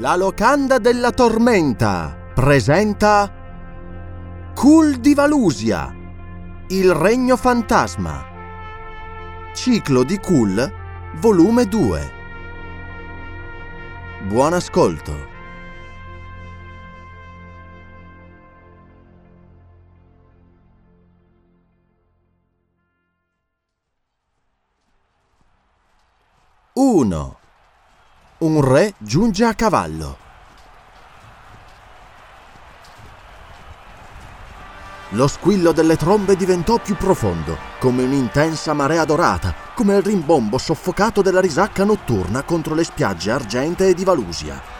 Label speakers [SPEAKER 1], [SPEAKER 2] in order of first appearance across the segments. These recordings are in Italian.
[SPEAKER 1] La locanda della tormenta presenta Cul di Valusia, il regno fantasma. Ciclo di Kul, volume 2. Buon ascolto. Uno. Un re giunge a cavallo. Lo squillo delle trombe diventò più profondo, come un'intensa marea dorata, come il rimbombo soffocato della risacca notturna contro le spiagge argentee di Valusia.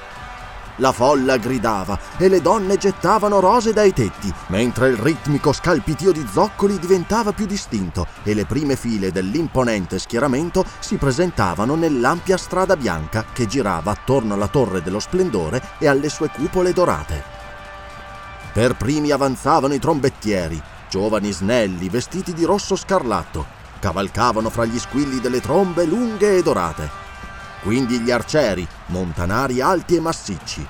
[SPEAKER 1] La folla gridava e le donne gettavano rose dai tetti, mentre il ritmico scalpitio di zoccoli diventava più distinto e le prime file dell'imponente schieramento si presentavano nell'ampia strada bianca che girava attorno alla torre dello splendore e alle sue cupole dorate. Per primi avanzavano i trombettieri, giovani snelli vestiti di rosso scarlatto, cavalcavano fra gli squilli delle trombe lunghe e dorate quindi gli arcieri, montanari alti e massicci.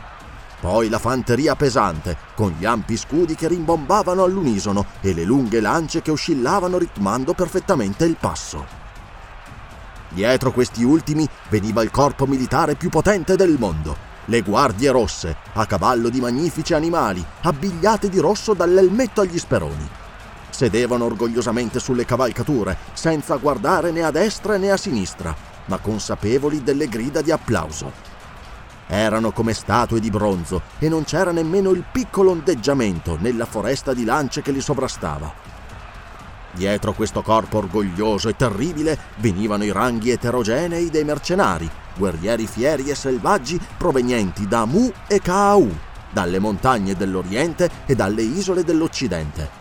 [SPEAKER 1] Poi la fanteria pesante, con gli ampi scudi che rimbombavano all'unisono e le lunghe lance che oscillavano ritmando perfettamente il passo. Dietro questi ultimi veniva il corpo militare più potente del mondo, le guardie rosse, a cavallo di magnifici animali, abbigliate di rosso dall'elmetto agli speroni. Sedevano orgogliosamente sulle cavalcature, senza guardare né a destra né a sinistra, ma consapevoli delle grida di applauso. Erano come statue di bronzo e non c'era nemmeno il piccolo ondeggiamento nella foresta di lance che li sovrastava. Dietro questo corpo orgoglioso e terribile venivano i ranghi eterogenei dei mercenari, guerrieri fieri e selvaggi provenienti da Mu e Kaau, dalle montagne dell'Oriente e dalle isole dell'Occidente.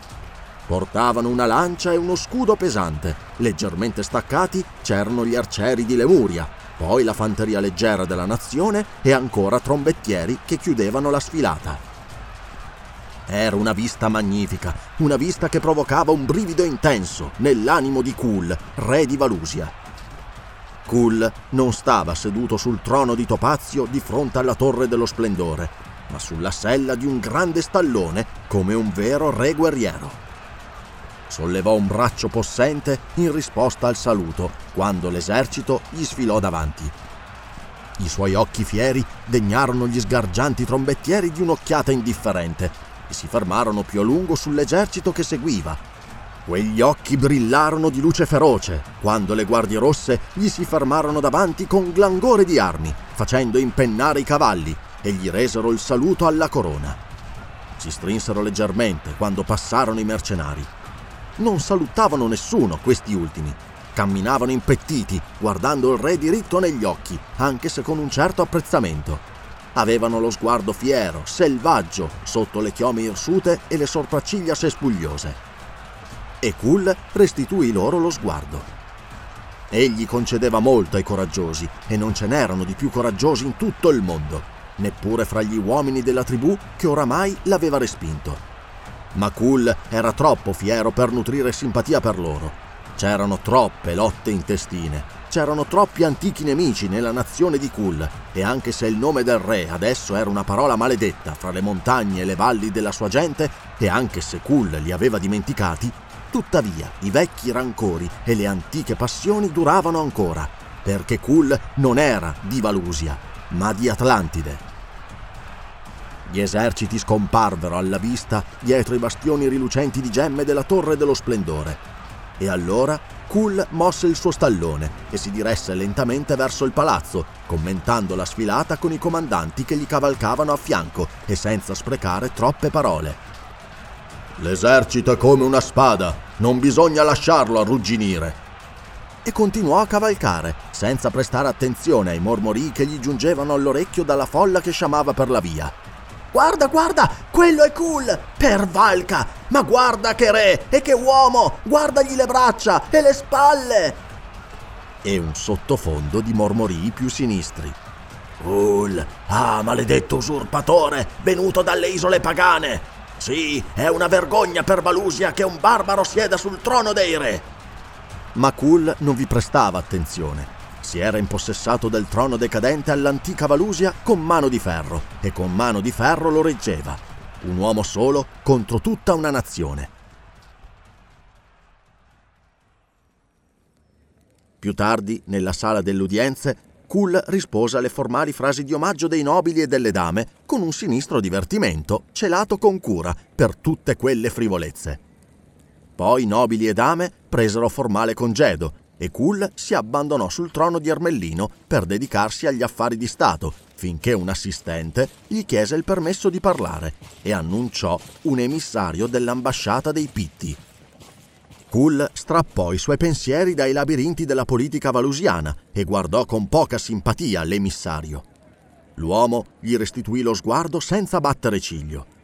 [SPEAKER 1] Portavano una lancia e uno scudo pesante. Leggermente staccati c'erano gli arcieri di Lemuria, poi la fanteria leggera della nazione e ancora trombettieri che chiudevano la sfilata. Era una vista magnifica, una vista che provocava un brivido intenso nell'animo di Kul, re di Valusia. Kul non stava seduto sul trono di Topazio di fronte alla torre dello splendore, ma sulla sella di un grande stallone come un vero re guerriero sollevò un braccio possente in risposta al saluto quando l'esercito gli sfilò davanti. I suoi occhi fieri degnarono gli sgargianti trombettieri di un'occhiata indifferente e si fermarono più a lungo sull'esercito che seguiva. Quegli occhi brillarono di luce feroce quando le guardie rosse gli si fermarono davanti con glangore di armi, facendo impennare i cavalli e gli resero il saluto alla corona. Si strinsero leggermente quando passarono i mercenari non salutavano nessuno questi ultimi. Camminavano impettiti, guardando il re diritto negli occhi, anche se con un certo apprezzamento. Avevano lo sguardo fiero, selvaggio, sotto le chiome irsute e le sopracciglia sespugliose. E Kul restituì loro lo sguardo. Egli concedeva molto ai coraggiosi e non ce n'erano di più coraggiosi in tutto il mondo. neppure fra gli uomini della tribù che oramai l'aveva respinto. Ma Kul era troppo fiero per nutrire simpatia per loro. C'erano troppe lotte intestine, c'erano troppi antichi nemici nella nazione di Kul e anche se il nome del re adesso era una parola maledetta fra le montagne e le valli della sua gente e anche se Kul li aveva dimenticati, tuttavia i vecchi rancori e le antiche passioni duravano ancora, perché Kul non era di Valusia, ma di Atlantide. Gli eserciti scomparvero alla vista dietro i bastioni rilucenti di gemme della Torre dello Splendore. E allora Kul mosse il suo stallone e si diresse lentamente verso il palazzo, commentando la sfilata con i comandanti che gli cavalcavano a fianco e senza sprecare troppe parole. L'esercito è come una spada, non bisogna lasciarlo arrugginire. E continuò a cavalcare, senza prestare attenzione ai mormorii che gli giungevano all'orecchio dalla folla che sciamava per la via. Guarda, guarda, quello è cool! Per Valka! Ma guarda che re e che uomo! Guardagli le braccia e le spalle! E un sottofondo di mormorii più sinistri. Cool! Ah, maledetto usurpatore, venuto dalle isole pagane! Sì, è una vergogna per Valusia che un barbaro sieda sul trono dei re! Ma Cool non vi prestava attenzione si era impossessato del trono decadente all'antica Valusia con mano di ferro e con mano di ferro lo reggeva. Un uomo solo contro tutta una nazione. Più tardi, nella sala delle udienze, Kull rispose alle formali frasi di omaggio dei nobili e delle dame con un sinistro divertimento celato con cura per tutte quelle frivolezze. Poi nobili e dame presero formale congedo e Kul si abbandonò sul trono di Ermellino per dedicarsi agli affari di Stato, finché un assistente gli chiese il permesso di parlare e annunciò un emissario dell'ambasciata dei Pitti. Kul strappò i suoi pensieri dai labirinti della politica valusiana e guardò con poca simpatia l'emissario. L'uomo gli restituì lo sguardo senza battere ciglio.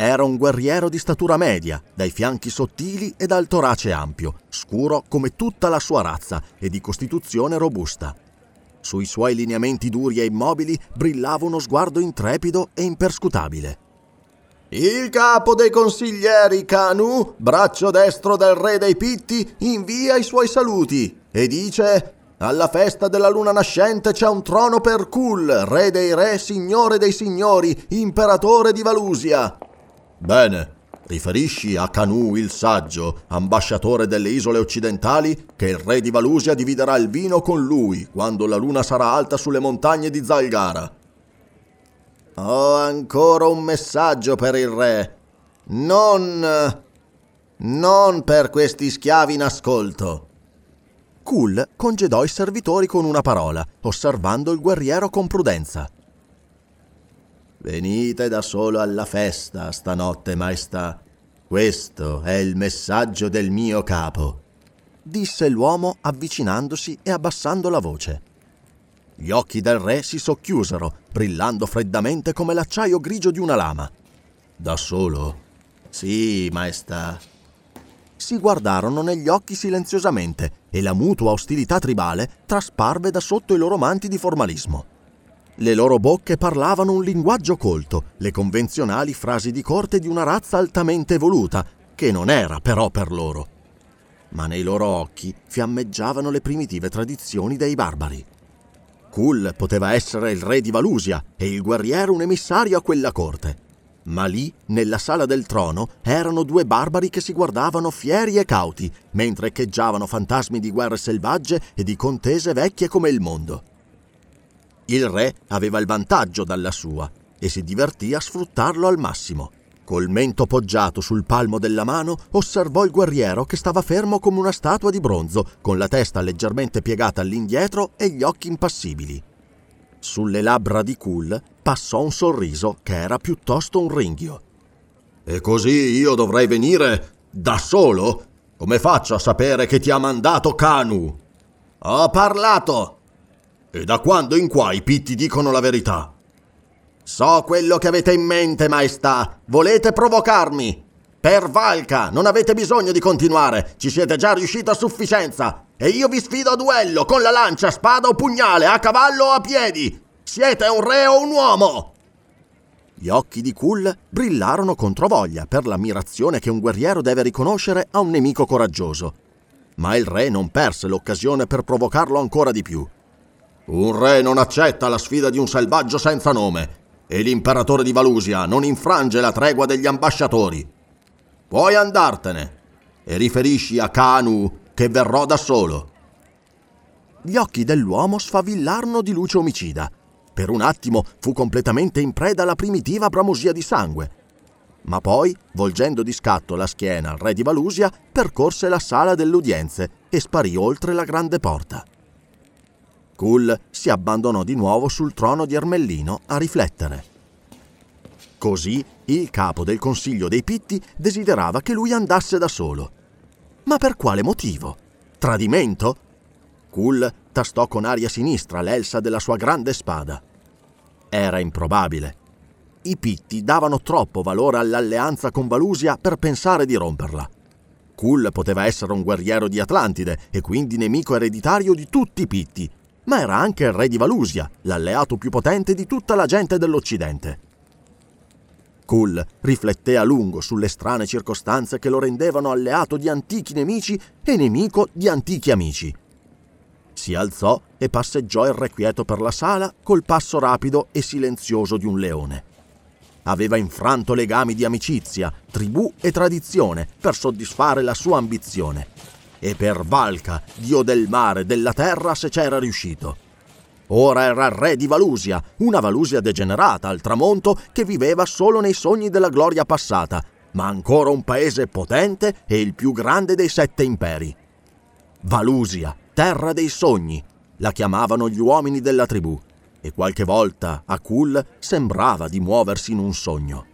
[SPEAKER 1] Era un guerriero di statura media, dai fianchi sottili e dal torace ampio, scuro come tutta la sua razza e di costituzione robusta. Sui suoi lineamenti duri e immobili brillava uno sguardo intrepido e imperscutabile. Il capo dei consiglieri, Kanu, braccio destro del re dei Pitti, invia i suoi saluti e dice alla festa della luna nascente c'è un trono per Kul, re dei re, signore dei signori, imperatore di Valusia. Bene, riferisci a Canù il saggio, ambasciatore delle isole occidentali, che il re di Valusia dividerà il vino con lui quando la luna sarà alta sulle montagne di Zalgara. Ho ancora un messaggio per il re. Non... non per questi schiavi in ascolto. Kul congedò i servitori con una parola, osservando il guerriero con prudenza. Venite da solo alla festa stanotte, maestà. Questo è il messaggio del mio capo, disse l'uomo avvicinandosi e abbassando la voce. Gli occhi del re si socchiusero, brillando freddamente come l'acciaio grigio di una lama. Da solo? Sì, maestà. Si guardarono negli occhi silenziosamente e la mutua ostilità tribale trasparve da sotto i loro manti di formalismo. Le loro bocche parlavano un linguaggio colto, le convenzionali frasi di corte di una razza altamente evoluta, che non era però per loro. Ma nei loro occhi fiammeggiavano le primitive tradizioni dei barbari. Kul poteva essere il re di Valusia e il guerriero un emissario a quella corte. Ma lì, nella sala del trono, erano due barbari che si guardavano fieri e cauti, mentre echeggiavano fantasmi di guerre selvagge e di contese vecchie come il mondo. Il re aveva il vantaggio dalla sua e si divertì a sfruttarlo al massimo. Col mento poggiato sul palmo della mano, osservò il guerriero che stava fermo come una statua di bronzo, con la testa leggermente piegata all'indietro e gli occhi impassibili. Sulle labbra di Kul passò un sorriso che era piuttosto un ringhio. E così io dovrei venire da solo? Come faccio a sapere che ti ha mandato Kanu? Ho parlato, e da quando in qua i pitti dicono la verità? So quello che avete in mente, maestà. Volete provocarmi. Per Valka, non avete bisogno di continuare. Ci siete già riusciti a sufficienza. E io vi sfido a duello con la lancia, spada o pugnale, a cavallo o a piedi. Siete un re o un uomo. Gli occhi di Kul brillarono contro voglia per l'ammirazione che un guerriero deve riconoscere a un nemico coraggioso. Ma il re non perse l'occasione per provocarlo ancora di più. Un re non accetta la sfida di un selvaggio senza nome e l'imperatore di Valusia non infrange la tregua degli ambasciatori. Puoi andartene e riferisci a Kanu che verrò da solo. Gli occhi dell'uomo sfavillarono di luce omicida. Per un attimo fu completamente in preda alla primitiva bramosia di sangue. Ma poi, volgendo di scatto la schiena al re di Valusia, percorse la sala delle udienze e sparì oltre la grande porta. Kull si abbandonò di nuovo sul trono di Ermellino a riflettere. Così il capo del consiglio dei Pitti desiderava che lui andasse da solo. Ma per quale motivo? Tradimento? Kull tastò con aria sinistra l'elsa della sua grande spada. Era improbabile. I Pitti davano troppo valore all'alleanza con Valusia per pensare di romperla. Kull poteva essere un guerriero di Atlantide e quindi nemico ereditario di tutti i Pitti, ma era anche il re di Valusia, l'alleato più potente di tutta la gente dell'Occidente. Kull rifletté a lungo sulle strane circostanze che lo rendevano alleato di antichi nemici e nemico di antichi amici. Si alzò e passeggiò irrequieto per la sala col passo rapido e silenzioso di un leone. Aveva infranto legami di amicizia, tribù e tradizione per soddisfare la sua ambizione. E per Valka, dio del mare e della terra, se c'era riuscito. Ora era re di Valusia, una Valusia degenerata al tramonto che viveva solo nei sogni della gloria passata, ma ancora un paese potente e il più grande dei sette imperi. Valusia, terra dei sogni, la chiamavano gli uomini della tribù, e qualche volta a Kul sembrava di muoversi in un sogno.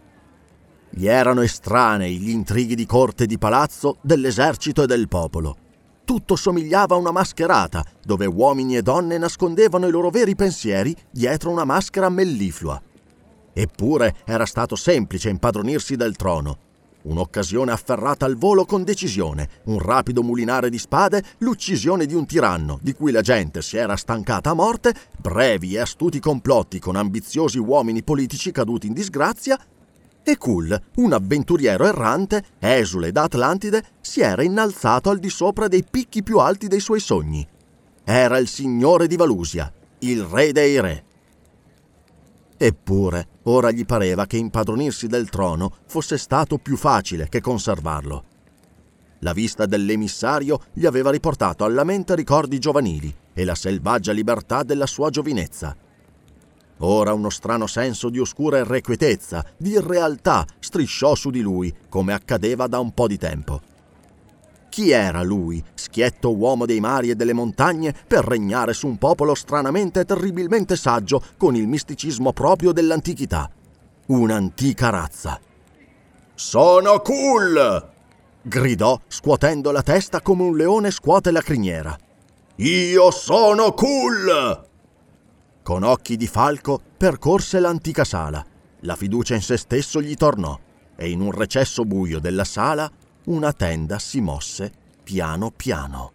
[SPEAKER 1] Gli erano estranei gli intrighi di corte e di palazzo, dell'esercito e del popolo. Tutto somigliava a una mascherata, dove uomini e donne nascondevano i loro veri pensieri dietro una maschera melliflua. Eppure era stato semplice impadronirsi del trono, Un'occasione afferrata al volo con decisione, un rapido mulinare di spade, l'uccisione di un tiranno di cui la gente si era stancata a morte, brevi e astuti complotti con ambiziosi uomini politici caduti in disgrazia, e Kull, un avventuriero errante, esule da Atlantide, si era innalzato al di sopra dei picchi più alti dei suoi sogni. Era il signore di Valusia, il re dei re. Eppure, ora gli pareva che impadronirsi del trono fosse stato più facile che conservarlo. La vista dell'emissario gli aveva riportato alla mente ricordi giovanili e la selvaggia libertà della sua giovinezza. Ora uno strano senso di oscura irrequietezza, di irrealtà, strisciò su di lui, come accadeva da un po' di tempo. Chi era lui, schietto uomo dei mari e delle montagne, per regnare su un popolo stranamente e terribilmente saggio con il misticismo proprio dell'antichità? Un'antica razza. Sono cool! gridò, scuotendo la testa come un leone scuote la criniera. Io sono cool! Con occhi di falco percorse l'antica sala. La fiducia in se stesso gli tornò e in un recesso buio della sala una tenda si mosse piano piano.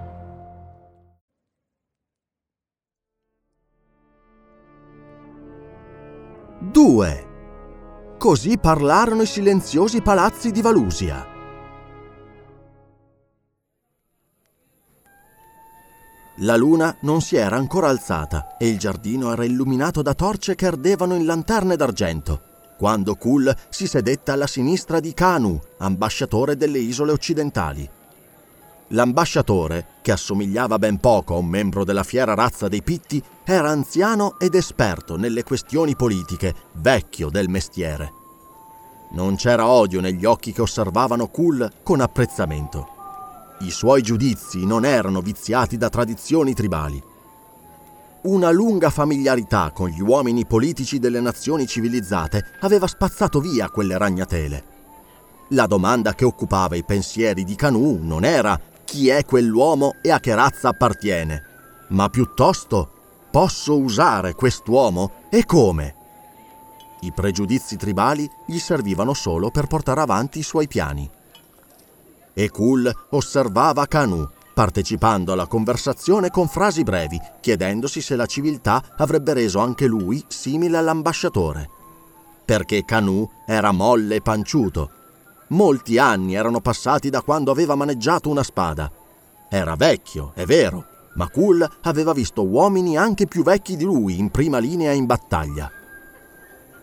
[SPEAKER 1] Due. Così parlarono i silenziosi palazzi di Valusia. La luna non si era ancora alzata e il giardino era illuminato da torce che ardevano in lanterne d'argento, quando Kul si sedette alla sinistra di Kanu, ambasciatore delle isole occidentali. L'ambasciatore, che assomigliava ben poco a un membro della fiera razza dei Pitti, era anziano ed esperto nelle questioni politiche, vecchio del mestiere. Non c'era odio negli occhi che osservavano Kul con apprezzamento. I suoi giudizi non erano viziati da tradizioni tribali. Una lunga familiarità con gli uomini politici delle nazioni civilizzate aveva spazzato via quelle ragnatele. La domanda che occupava i pensieri di Canu non era chi è quell'uomo e a che razza appartiene, ma piuttosto posso usare quest'uomo e come? I pregiudizi tribali gli servivano solo per portare avanti i suoi piani. E Kul osservava Canu, partecipando alla conversazione con frasi brevi, chiedendosi se la civiltà avrebbe reso anche lui simile all'ambasciatore. Perché Canu era molle e panciuto, Molti anni erano passati da quando aveva maneggiato una spada. Era vecchio, è vero, ma Kul aveva visto uomini anche più vecchi di lui in prima linea in battaglia.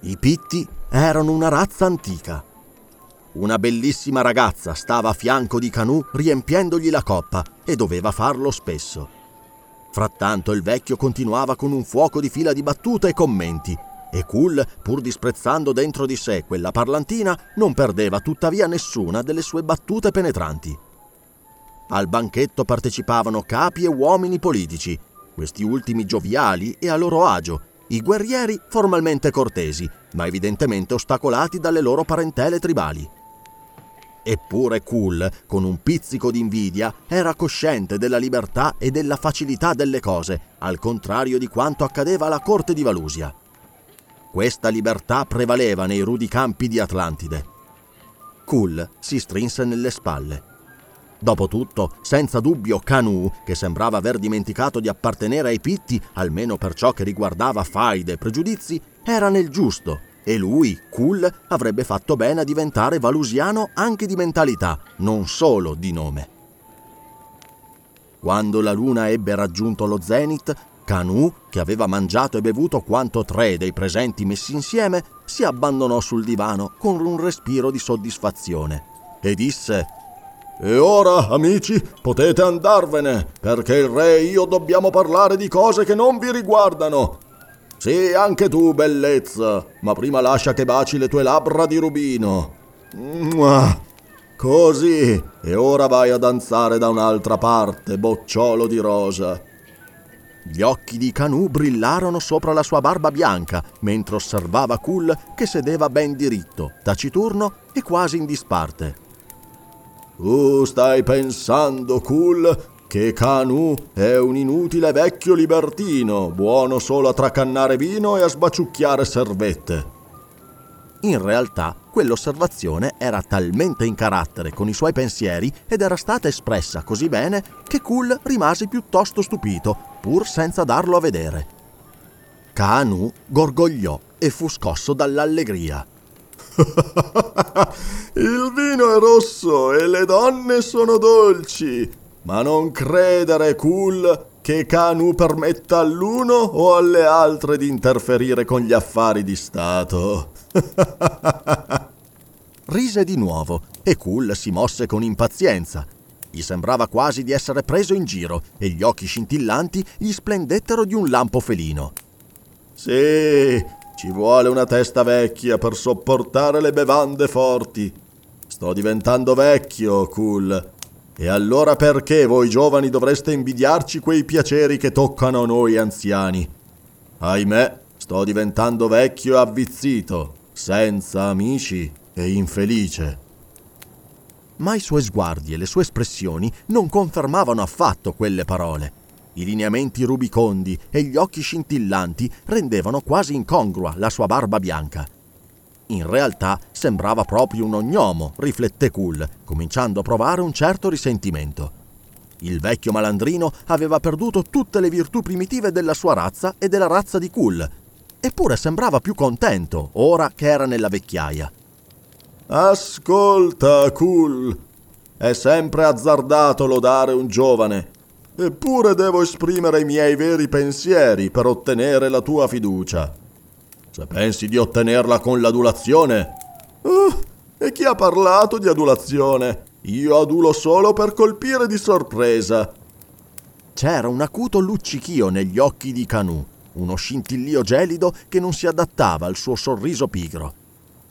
[SPEAKER 1] I Pitti erano una razza antica. Una bellissima ragazza stava a fianco di Canù riempiendogli la coppa e doveva farlo spesso. Frattanto il vecchio continuava con un fuoco di fila di battute e commenti e Kul, pur disprezzando dentro di sé quella parlantina, non perdeva tuttavia nessuna delle sue battute penetranti. Al banchetto partecipavano capi e uomini politici, questi ultimi gioviali e a loro agio, i guerrieri formalmente cortesi, ma evidentemente ostacolati dalle loro parentele tribali. Eppure Kul, con un pizzico di invidia, era cosciente della libertà e della facilità delle cose, al contrario di quanto accadeva alla corte di Valusia. Questa libertà prevaleva nei rudi campi di Atlantide. Kul si strinse nelle spalle. Dopotutto, senza dubbio, Canu, che sembrava aver dimenticato di appartenere ai Pitti, almeno per ciò che riguardava faide e pregiudizi, era nel giusto e lui, Kul, avrebbe fatto bene a diventare valusiano anche di mentalità, non solo di nome. Quando la luna ebbe raggiunto lo zenit, Canu, che aveva mangiato e bevuto quanto tre dei presenti messi insieme, si abbandonò sul divano con un respiro di soddisfazione e disse E ora, amici, potete andarvene, perché il re e io dobbiamo parlare di cose che non vi riguardano. Sì, anche tu, bellezza, ma prima lascia che baci le tue labbra di rubino. Mua. Così, e ora vai a danzare da un'altra parte, bocciolo di rosa. Gli occhi di Canù brillarono sopra la sua barba bianca mentre osservava Kul che sedeva ben diritto, taciturno e quasi in disparte. Tu stai pensando, Kul, che Canù è un inutile vecchio libertino, buono solo a tracannare vino e a sbaciucchiare servette. In realtà, quell'osservazione era talmente in carattere con i suoi pensieri ed era stata espressa così bene che Kul rimase piuttosto stupito, pur senza darlo a vedere. Kanu gorgogliò e fu scosso dall'allegria. Il vino è rosso e le donne sono dolci, ma non credere, Kul, che Kanu permetta all'uno o alle altre di interferire con gli affari di Stato. Rise di nuovo e Kul si mosse con impazienza. Gli sembrava quasi di essere preso in giro e gli occhi scintillanti gli splendettero di un lampo felino. Sì, ci vuole una testa vecchia per sopportare le bevande forti. Sto diventando vecchio, Kul. E allora perché voi giovani dovreste invidiarci quei piaceri che toccano a noi anziani? Ahimè, sto diventando vecchio e avvizzito senza amici e infelice. Ma i suoi sguardi e le sue espressioni non confermavano affatto quelle parole.
[SPEAKER 2] I lineamenti rubicondi e gli occhi scintillanti rendevano quasi incongrua la sua barba bianca. In realtà sembrava proprio un ognomo, riflette Cool, cominciando a provare un certo risentimento. Il vecchio malandrino aveva perduto tutte le virtù primitive della sua razza e della razza di Cool, eppure sembrava più contento ora che era nella vecchiaia.
[SPEAKER 1] Ascolta, Cool. È sempre azzardato lodare un giovane. Eppure devo esprimere i miei veri pensieri per ottenere la tua fiducia. Se pensi di ottenerla con l'adulazione... Uh, e chi ha parlato di adulazione? Io adulo solo per colpire di sorpresa.
[SPEAKER 2] C'era un acuto luccichio negli occhi di Canù, uno scintillio gelido che non si adattava al suo sorriso pigro.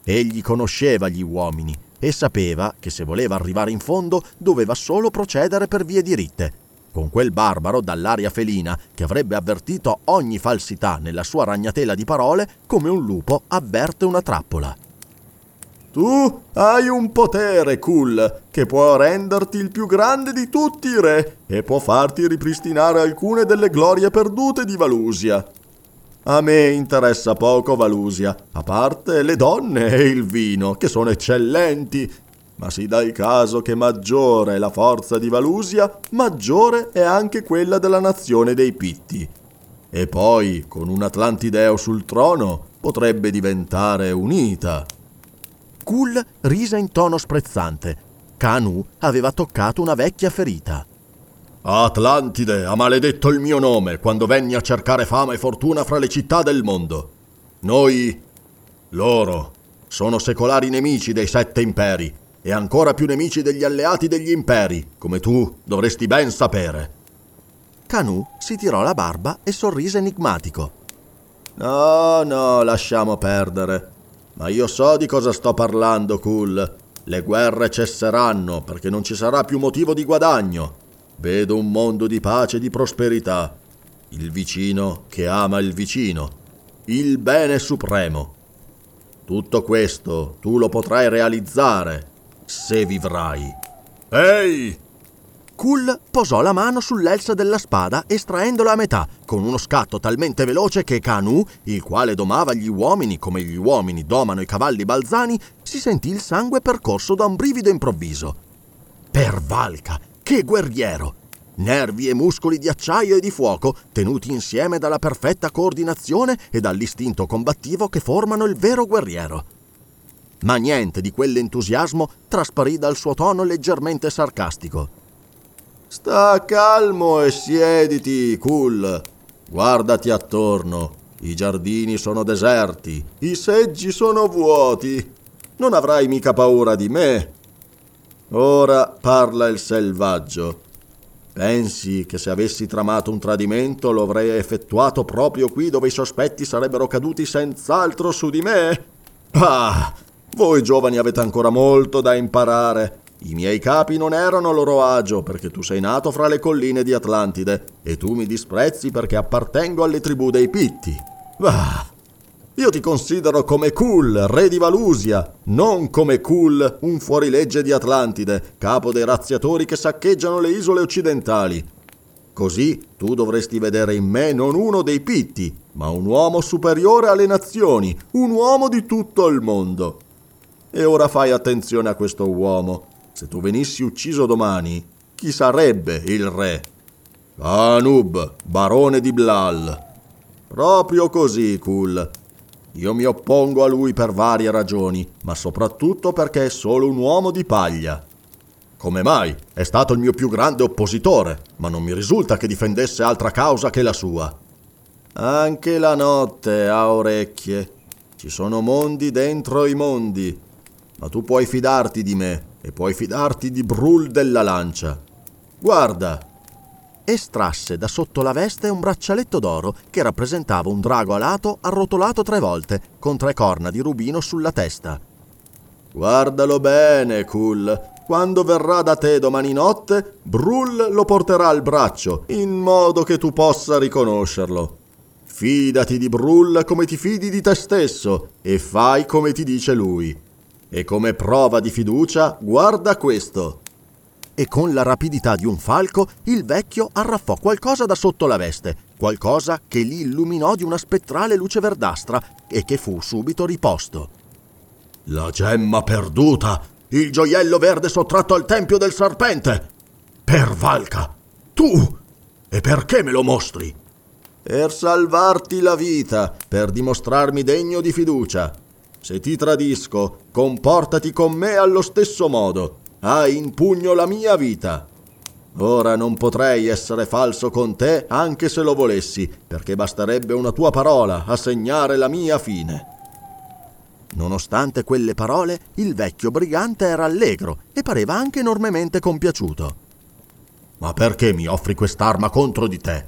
[SPEAKER 2] Egli conosceva gli uomini e sapeva che se voleva arrivare in fondo doveva solo procedere per vie diritte con quel barbaro dall'aria felina che avrebbe avvertito ogni falsità nella sua ragnatela di parole come un lupo avverte una trappola.
[SPEAKER 1] Tu hai un potere, Kul, che può renderti il più grande di tutti i re e può farti ripristinare alcune delle glorie perdute di Valusia. A me interessa poco Valusia, a parte le donne e il vino, che sono eccellenti ma si dà il caso che maggiore è la forza di Valusia, maggiore è anche quella della nazione dei Pitti. E poi, con un Atlantideo sul trono, potrebbe diventare unita.
[SPEAKER 2] Kul rise in tono sprezzante. Kanu aveva toccato una vecchia ferita.
[SPEAKER 1] Atlantide ha maledetto il mio nome quando venni a cercare fama e fortuna fra le città del mondo. Noi, loro, sono secolari nemici dei sette imperi e ancora più nemici degli alleati degli imperi, come tu dovresti ben sapere.
[SPEAKER 2] Canù si tirò la barba e sorrise enigmatico.
[SPEAKER 1] No, no, lasciamo perdere. Ma io so di cosa sto parlando, Cool. Le guerre cesseranno perché non ci sarà più motivo di guadagno. Vedo un mondo di pace e di prosperità. Il vicino che ama il vicino. Il bene supremo. Tutto questo tu lo potrai realizzare se vivrai. Ehi!
[SPEAKER 2] Kul posò la mano sull'elsa della spada estraendola a metà, con uno scatto talmente veloce che Kanu, il quale domava gli uomini come gli uomini domano i cavalli balzani, si sentì il sangue percorso da un brivido improvviso. Per Valca, che guerriero! Nervi e muscoli di acciaio e di fuoco, tenuti insieme dalla perfetta coordinazione e dall'istinto combattivo che formano il vero guerriero ma niente di quell'entusiasmo trasparì dal suo tono leggermente sarcastico.
[SPEAKER 1] Sta calmo e siediti, Cool. Guardati attorno. I giardini sono deserti, i seggi sono vuoti. Non avrai mica paura di me. Ora parla il selvaggio. Pensi che se avessi tramato un tradimento lo avrei effettuato proprio qui dove i sospetti sarebbero caduti senz'altro su di me? Ah, voi giovani avete ancora molto da imparare. I miei capi non erano loro agio perché tu sei nato fra le colline di Atlantide e tu mi disprezzi perché appartengo alle tribù dei Pitti. Ah, io ti considero come Kul, re di Valusia, non come Kul, un fuorilegge di Atlantide, capo dei razziatori che saccheggiano le isole occidentali. Così tu dovresti vedere in me non uno dei Pitti, ma un uomo superiore alle nazioni, un uomo di tutto il mondo. E ora fai attenzione a questo uomo. Se tu venissi ucciso domani, chi sarebbe il re? Anub, barone di Blal. Proprio così, Kul. Io mi oppongo a lui per varie ragioni, ma soprattutto perché è solo un uomo di paglia. Come mai? È stato il mio più grande oppositore, ma non mi risulta che difendesse altra causa che la sua. Anche la notte ha orecchie. Ci sono mondi dentro i mondi ma tu puoi fidarti di me e puoi fidarti di Brul della lancia. Guarda!
[SPEAKER 2] Estrasse da sotto la veste un braccialetto d'oro che rappresentava un drago alato arrotolato tre volte, con tre corna di rubino sulla testa.
[SPEAKER 1] Guardalo bene, Kul. Quando verrà da te domani notte, Brul lo porterà al braccio, in modo che tu possa riconoscerlo. Fidati di Brul come ti fidi di te stesso e fai come ti dice lui. E come prova di fiducia, guarda questo.
[SPEAKER 3] E con la rapidità di un falco il vecchio arraffò qualcosa da sotto la veste, qualcosa che li illuminò di una spettrale luce verdastra e che fu subito riposto.
[SPEAKER 1] La gemma perduta! Il gioiello verde sottratto al tempio del serpente! Per Valka! Tu! E perché me lo mostri? Per salvarti la vita, per dimostrarmi degno di fiducia. Se ti tradisco, comportati con me allo stesso modo. Hai in pugno la mia vita. Ora non potrei essere falso con te anche se lo volessi, perché basterebbe una tua parola a segnare la mia fine.
[SPEAKER 3] Nonostante quelle parole, il vecchio brigante era allegro e pareva anche enormemente compiaciuto.
[SPEAKER 1] Ma perché mi offri quest'arma contro di te?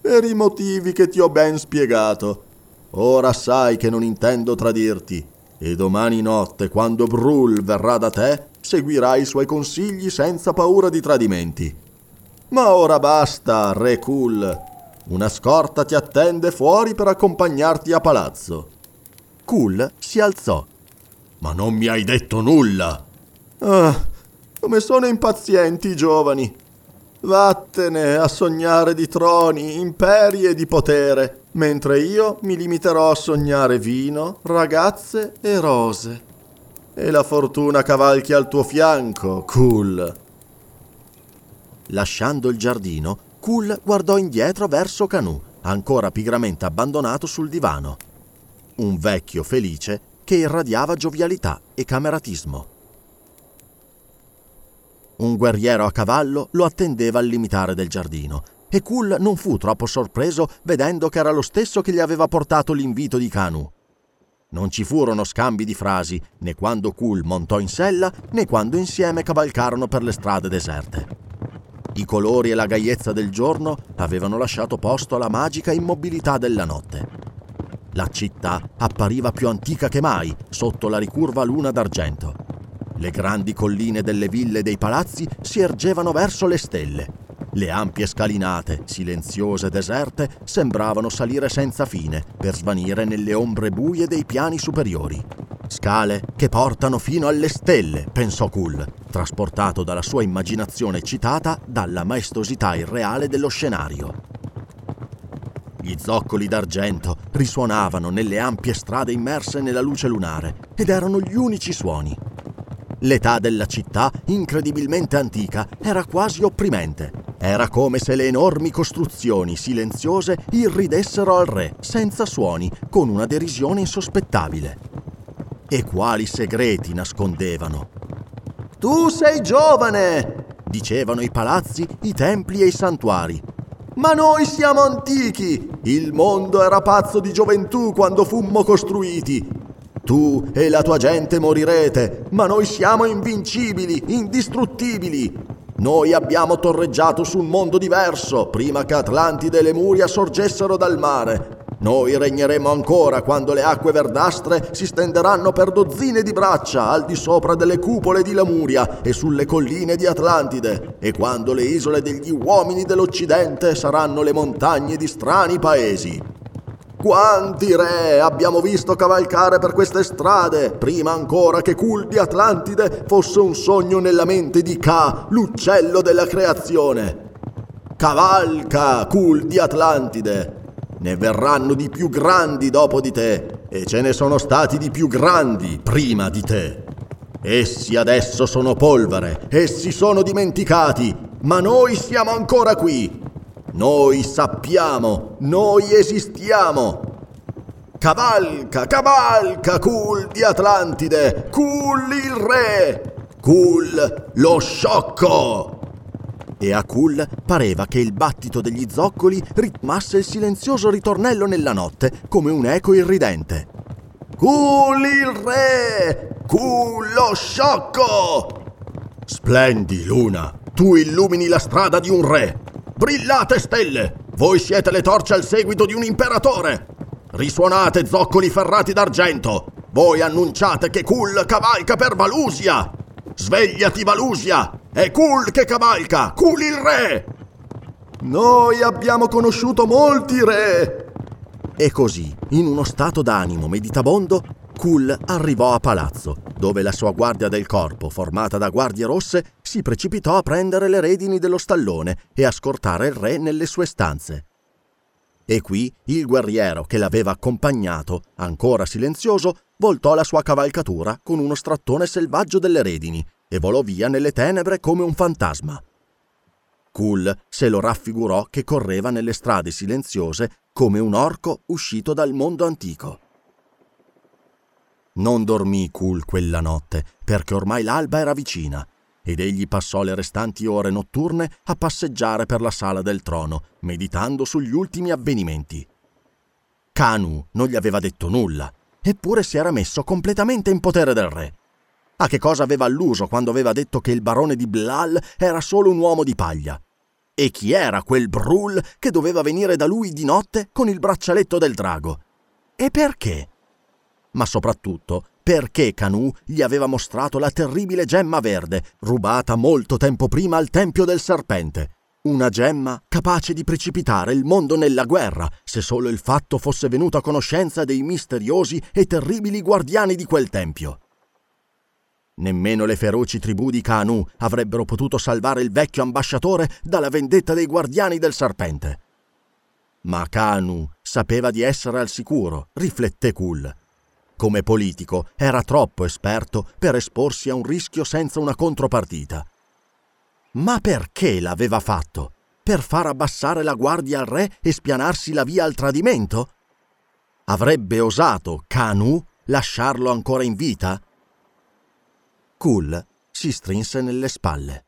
[SPEAKER 1] Per i motivi che ti ho ben spiegato. Ora sai che non intendo tradirti, e domani notte, quando Brul verrà da te, seguirai i suoi consigli senza paura di tradimenti. Ma ora basta, Re Kul. Una scorta ti attende fuori per accompagnarti a palazzo.
[SPEAKER 3] Kul si alzò.
[SPEAKER 1] Ma non mi hai detto nulla. Ah, come sono impazienti i giovani. Vattene a sognare di troni, imperi e di potere, mentre io mi limiterò a sognare vino, ragazze e rose. E la fortuna cavalchi al tuo fianco, Cool.
[SPEAKER 3] Lasciando il giardino, Cool guardò indietro verso Canù, ancora pigramente abbandonato sul divano. Un vecchio felice che irradiava giovialità e cameratismo. Un guerriero a cavallo lo attendeva al limitare del giardino e Kul non fu troppo sorpreso vedendo che era lo stesso che gli aveva portato l'invito di Kanu. Non ci furono scambi di frasi né quando Kul montò in sella né quando insieme cavalcarono per le strade deserte. I colori e la gaiezza del giorno avevano lasciato posto alla magica immobilità della notte. La città appariva più antica che mai sotto la ricurva luna d'argento. Le grandi colline delle ville e dei palazzi si ergevano verso le stelle. Le ampie scalinate, silenziose e deserte, sembravano salire senza fine per svanire nelle ombre buie dei piani superiori. Scale che portano fino alle stelle, pensò Kull, trasportato dalla sua immaginazione eccitata dalla maestosità irreale dello scenario. Gli zoccoli d'argento risuonavano nelle ampie strade immerse nella luce lunare ed erano gli unici suoni. L'età della città, incredibilmente antica, era quasi opprimente. Era come se le enormi costruzioni silenziose irridessero al re, senza suoni, con una derisione insospettabile. E quali segreti nascondevano?
[SPEAKER 1] Tu sei giovane!
[SPEAKER 3] dicevano i palazzi, i templi e i santuari.
[SPEAKER 1] Ma noi siamo antichi! Il mondo era pazzo di gioventù quando fummo costruiti tu e la tua gente morirete, ma noi siamo invincibili, indistruttibili. Noi abbiamo torreggiato su un mondo diverso prima che Atlantide e Lemuria sorgessero dal mare. Noi regneremo ancora quando le acque verdastre si stenderanno per dozzine di braccia al di sopra delle cupole di Lemuria e sulle colline di Atlantide, e quando le isole degli uomini dell'Occidente saranno le montagne di strani paesi. Quanti re abbiamo visto cavalcare per queste strade, prima ancora che Kul di Atlantide fosse un sogno nella mente di Ka, l'uccello della creazione. Cavalca, Kul di Atlantide. Ne verranno di più grandi dopo di te, e ce ne sono stati di più grandi prima di te. Essi adesso sono polvere, essi sono dimenticati, ma noi siamo ancora qui, noi sappiamo, noi esistiamo. Cavalca, cavalca, Kul di Atlantide, Kul il re, Kul lo sciocco.
[SPEAKER 3] E a Kul pareva che il battito degli zoccoli ritmasse il silenzioso ritornello nella notte come un eco irridente.
[SPEAKER 1] Kul il re, Kul lo sciocco. Splendi, Luna, tu illumini la strada di un re. Brillate stelle! Voi siete le torce al seguito di un imperatore! Risuonate zoccoli ferrati d'argento! Voi annunciate che Kul cavalca per Valusia! Svegliati Valusia! È Kul che cavalca! Kul il re! Noi abbiamo conosciuto molti re!
[SPEAKER 3] E così, in uno stato d'animo meditabondo,
[SPEAKER 1] Cool arrivò a palazzo, dove la sua guardia del corpo, formata da guardie rosse, si precipitò a prendere le redini dello stallone e a scortare il re nelle sue stanze. E qui il guerriero che l'aveva accompagnato, ancora silenzioso, voltò la sua cavalcatura con uno strattone selvaggio delle redini e volò via nelle tenebre come un fantasma. Cool se lo raffigurò che correva nelle strade silenziose come un orco uscito dal mondo antico. Non dormì Cool quella notte, perché ormai l'alba era vicina, ed egli passò le restanti ore notturne a passeggiare per la sala del trono, meditando sugli ultimi avvenimenti. Kanu non gli aveva detto nulla, eppure si era messo completamente in potere del re. A che cosa aveva alluso quando aveva detto che il barone di Blal era solo un uomo di paglia? E chi era quel Brul che doveva venire da lui di notte con il braccialetto del drago? E perché? Ma soprattutto perché Canù gli aveva mostrato la terribile gemma verde, rubata molto tempo prima al Tempio del Serpente. Una gemma capace di precipitare il mondo nella guerra, se solo il fatto fosse venuto a conoscenza dei misteriosi e terribili guardiani di quel tempio. Nemmeno le feroci tribù di Kanu avrebbero potuto salvare il vecchio ambasciatore dalla vendetta dei guardiani del serpente. Ma Kanu sapeva di essere al sicuro, rifletté Kul. Come politico era troppo esperto per esporsi a un rischio senza una contropartita. Ma perché l'aveva fatto? Per far abbassare la guardia al re e spianarsi la via al tradimento? Avrebbe osato Kanu lasciarlo ancora in vita? Cool si strinse nelle spalle.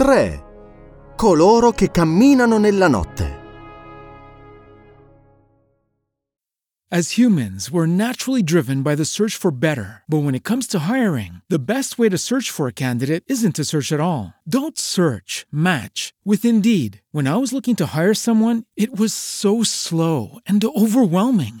[SPEAKER 1] Tre. Coloro che camminano nella notte.
[SPEAKER 4] As humans, we're naturally driven by the search for better. But when it comes to hiring, the best way to search for a candidate isn't to search at all. Don't search, match with Indeed. When I was looking to hire someone, it was so slow and overwhelming.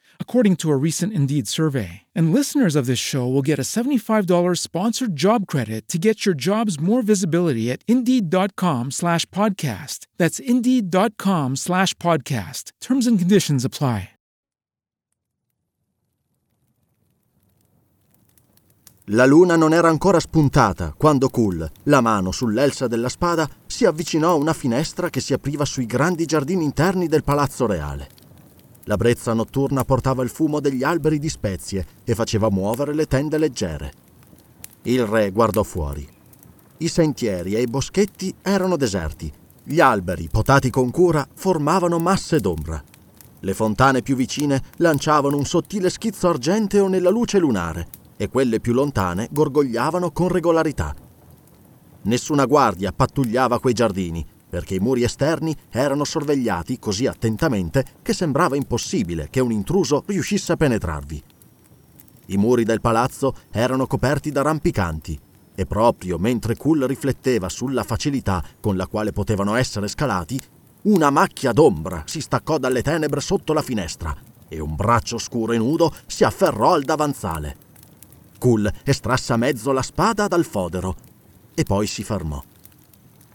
[SPEAKER 4] according to a recent Indeed survey. And listeners of this show will get a $75 sponsored job credit to get your jobs more visibility at Indeed.com slash podcast. That's Indeed.com slash podcast. Terms and conditions apply.
[SPEAKER 1] La luna non era ancora spuntata quando Cool, la mano sull'elsa della spada, si avvicinò a una finestra che si apriva sui grandi giardini interni del palazzo reale. La brezza notturna portava il fumo degli alberi di spezie e faceva muovere le tende leggere. Il re guardò fuori. I sentieri e i boschetti erano deserti. Gli alberi, potati con cura, formavano masse d'ombra. Le fontane più vicine lanciavano un sottile schizzo argenteo nella luce lunare e quelle più lontane gorgogliavano con regolarità. Nessuna guardia pattugliava quei giardini, perché i muri esterni erano sorvegliati così attentamente che sembrava impossibile che un intruso riuscisse a penetrarvi. I muri del palazzo erano coperti da rampicanti e proprio mentre Kull rifletteva sulla facilità con la quale potevano essere scalati, una macchia d'ombra si staccò dalle tenebre sotto la finestra e un braccio scuro e nudo si afferrò al davanzale. Kull estrasse a mezzo la spada dal fodero e poi si fermò.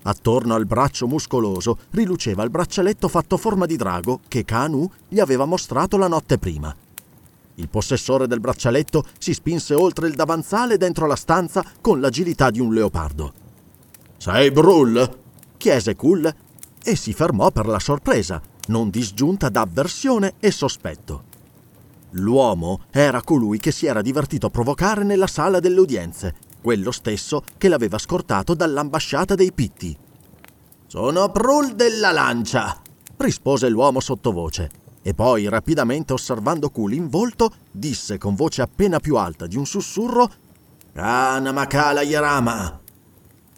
[SPEAKER 1] Attorno al braccio muscoloso riluceva il braccialetto fatto forma di drago che Kanu gli aveva mostrato la notte prima. Il possessore del braccialetto si spinse oltre il davanzale dentro la stanza con l'agilità di un leopardo.
[SPEAKER 5] Sei Brull?
[SPEAKER 1] chiese Kull e si fermò per la sorpresa, non disgiunta da avversione e sospetto. L'uomo era colui che si era divertito a provocare nella sala delle udienze, quello stesso che l'aveva scortato dall'ambasciata dei Pitti.
[SPEAKER 5] Sono Brull della Lancia,
[SPEAKER 1] rispose l'uomo sottovoce, e poi, rapidamente osservando Kul in volto, disse con voce appena più alta di un sussurro
[SPEAKER 5] Kana Makala Yarama.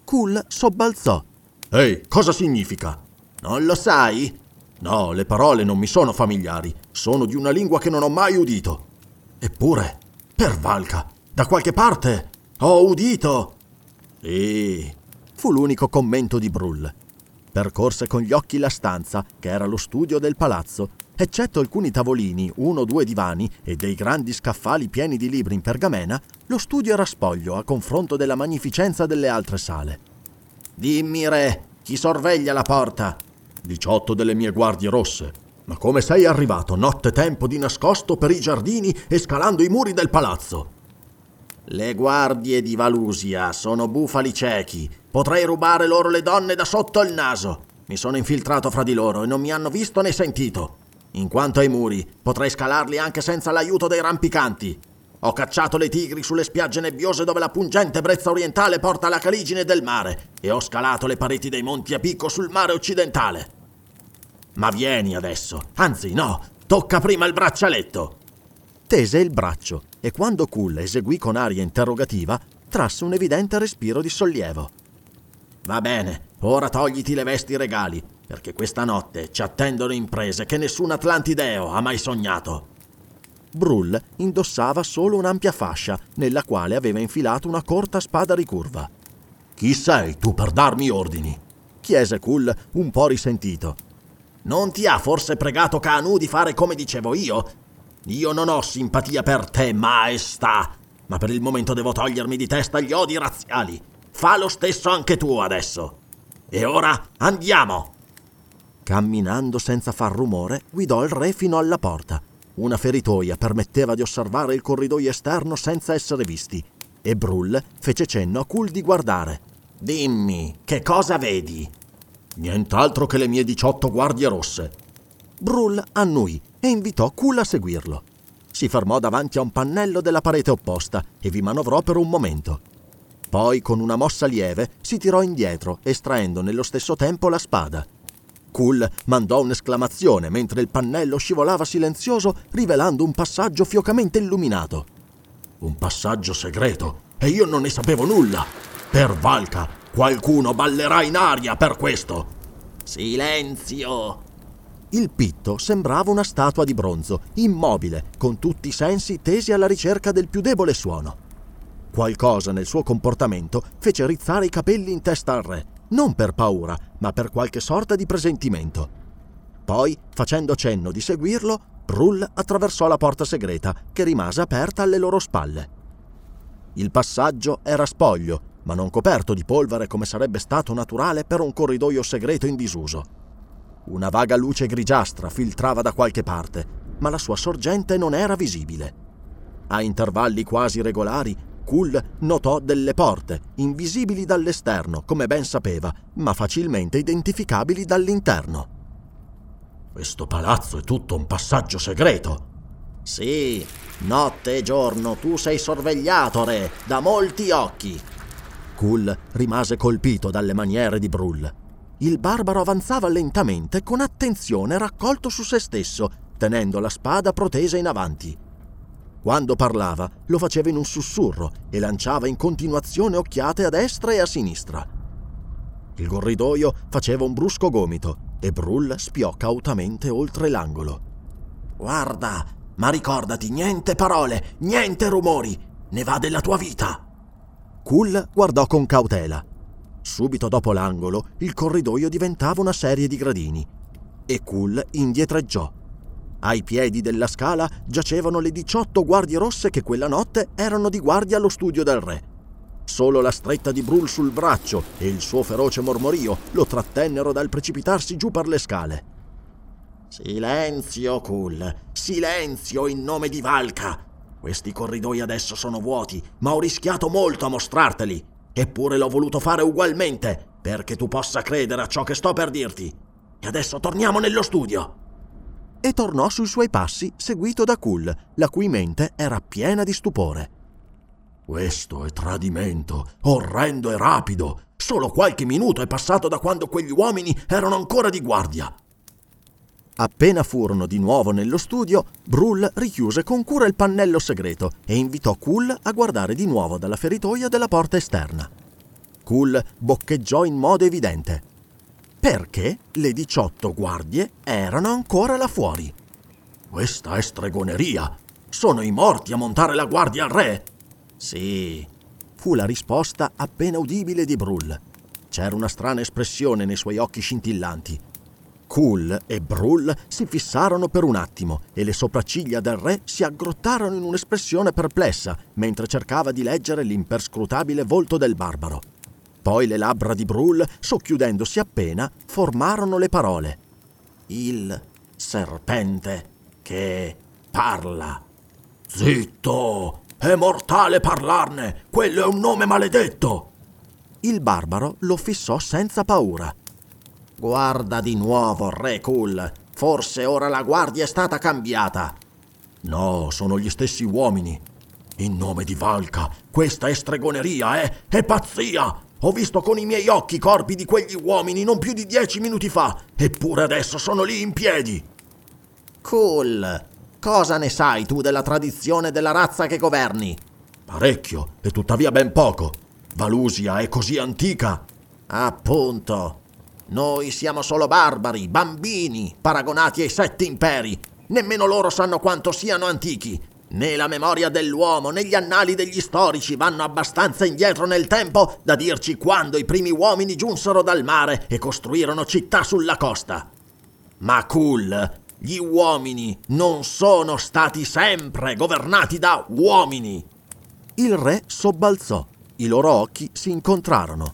[SPEAKER 1] Kul sobbalzò.
[SPEAKER 5] Ehi, cosa significa?
[SPEAKER 1] Non lo sai?
[SPEAKER 5] No, le parole non mi sono familiari. Sono di una lingua che non ho mai udito. Eppure, per Valca, da qualche parte ho udito.
[SPEAKER 1] Sì, fu l'unico commento di Brull. Percorse con gli occhi la stanza, che era lo studio del palazzo, eccetto alcuni tavolini, uno o due divani e dei grandi scaffali pieni di libri in pergamena, lo studio era spoglio a confronto della magnificenza delle altre sale.
[SPEAKER 5] Dimmi, re, chi sorveglia la porta?
[SPEAKER 1] 18 delle mie guardie rosse. Ma come sei arrivato notte tempo di nascosto per i giardini e scalando i muri del palazzo?
[SPEAKER 5] Le guardie di Valusia sono bufali ciechi. Potrei rubare loro le donne da sotto il naso. Mi sono infiltrato fra di loro e non mi hanno visto né sentito. In quanto ai muri, potrei scalarli anche senza l'aiuto dei rampicanti. Ho cacciato le tigri sulle spiagge nebbiose dove la pungente brezza orientale porta alla caligine del mare e ho scalato le pareti dei monti a picco sul mare occidentale. Ma vieni adesso, anzi no, tocca prima il braccialetto.
[SPEAKER 1] Tese il braccio e quando Kull eseguì con aria interrogativa, trasse un evidente respiro di sollievo.
[SPEAKER 5] Va bene, ora togliti le vesti regali, perché questa notte ci attendono imprese che nessun Atlantideo ha mai sognato.
[SPEAKER 1] Brull indossava solo un'ampia fascia nella quale aveva infilato una corta spada ricurva.
[SPEAKER 5] Chi sei tu per darmi ordini?
[SPEAKER 1] chiese Kull un po' risentito.
[SPEAKER 5] Non ti ha forse pregato Kanu di fare come dicevo io? Io non ho simpatia per te, maestà, ma per il momento devo togliermi di testa gli odi razziali. Fa lo stesso anche tu adesso. E ora andiamo!
[SPEAKER 1] Camminando senza far rumore, guidò il re fino alla porta. Una feritoia permetteva di osservare il corridoio esterno senza essere visti, e Brull fece cenno a Kul di guardare.
[SPEAKER 5] Dimmi, che cosa vedi?
[SPEAKER 1] Nient'altro che le mie 18 guardie rosse. Brull annui e invitò Kul a seguirlo. Si fermò davanti a un pannello della parete opposta e vi manovrò per un momento. Poi, con una mossa lieve, si tirò indietro, estraendo nello stesso tempo la spada. Kul mandò un'esclamazione mentre il pannello scivolava silenzioso, rivelando un passaggio fiocamente illuminato.
[SPEAKER 5] Un passaggio segreto, e io non ne sapevo nulla. Per Valka, qualcuno ballerà in aria per questo. Silenzio!
[SPEAKER 1] Il pitto sembrava una statua di bronzo, immobile, con tutti i sensi tesi alla ricerca del più debole suono. Qualcosa nel suo comportamento fece rizzare i capelli in testa al re, non per paura, ma per qualche sorta di presentimento. Poi, facendo cenno di seguirlo, Brull attraversò la porta segreta, che rimase aperta alle loro spalle. Il passaggio era spoglio, ma non coperto di polvere come sarebbe stato naturale per un corridoio segreto in disuso. Una vaga luce grigiastra filtrava da qualche parte, ma la sua sorgente non era visibile. A intervalli quasi regolari, Kull notò delle porte, invisibili dall'esterno, come ben sapeva, ma facilmente identificabili dall'interno.
[SPEAKER 5] Questo palazzo è tutto un passaggio segreto. Sì, notte e giorno tu sei sorvegliato, re, da molti occhi.
[SPEAKER 1] Cool rimase colpito dalle maniere di Brull. Il barbaro avanzava lentamente con attenzione raccolto su se stesso, tenendo la spada protesa in avanti. Quando parlava lo faceva in un sussurro e lanciava in continuazione occhiate a destra e a sinistra. Il corridoio faceva un brusco gomito e Brull spiò cautamente oltre l'angolo. Guarda, ma ricordati, niente parole, niente rumori, ne va della tua vita. Cool guardò con cautela. Subito dopo l'angolo, il corridoio diventava una serie di gradini e Cool indietreggiò. Ai piedi della scala giacevano le 18 guardie rosse che quella notte erano di guardia allo studio del re. Solo la stretta di Brul sul braccio e il suo feroce mormorio lo trattennero dal precipitarsi giù per le scale. Silenzio, Cool, silenzio in nome di Valka. Questi corridoi adesso sono vuoti, ma ho rischiato molto a mostrarteli. Eppure l'ho voluto fare ugualmente, perché tu possa credere a ciò che sto per dirti. E adesso torniamo nello studio. E tornò sui suoi passi, seguito da Cool, la cui mente era piena di stupore. Questo è tradimento, orrendo e rapido. Solo qualche minuto è passato da quando quegli uomini erano ancora di guardia. Appena furono di nuovo nello studio, Brull richiuse con cura il pannello segreto e invitò Cool a guardare di nuovo dalla feritoia della porta esterna. Cool boccheggiò in modo evidente. Perché le 18 guardie erano ancora là fuori. Questa è stregoneria. Sono i morti a montare la guardia al re. Sì, fu la risposta appena udibile di Brull. C'era una strana espressione nei suoi occhi scintillanti Cool e Brull si fissarono per un attimo e le sopracciglia del re si aggrottarono in un'espressione perplessa mentre cercava di leggere l'imperscrutabile volto del barbaro. Poi le labbra di Brull, socchiudendosi appena, formarono le parole. Il serpente che parla. Zitto! È mortale parlarne! Quello è un nome maledetto! Il barbaro lo fissò senza paura. Guarda di nuovo, Re Cool. Forse ora la guardia è stata cambiata. No, sono gli stessi uomini. In nome di Valka, questa è stregoneria, eh? È pazzia! Ho visto con i miei occhi i corpi di quegli uomini non più di dieci minuti fa, eppure adesso sono lì in piedi. Cool. Cosa ne sai tu della tradizione della razza che governi? Parecchio, e tuttavia ben poco. Valusia è così antica. Appunto. Noi siamo solo barbari, bambini, paragonati ai sette imperi. Nemmeno loro sanno quanto siano antichi. Né la memoria dell'uomo né gli annali degli storici vanno abbastanza indietro nel tempo da dirci quando i primi uomini giunsero dal mare e costruirono città sulla costa. Ma cool, gli uomini non sono stati sempre governati da uomini. Il re sobbalzò. I loro occhi si incontrarono.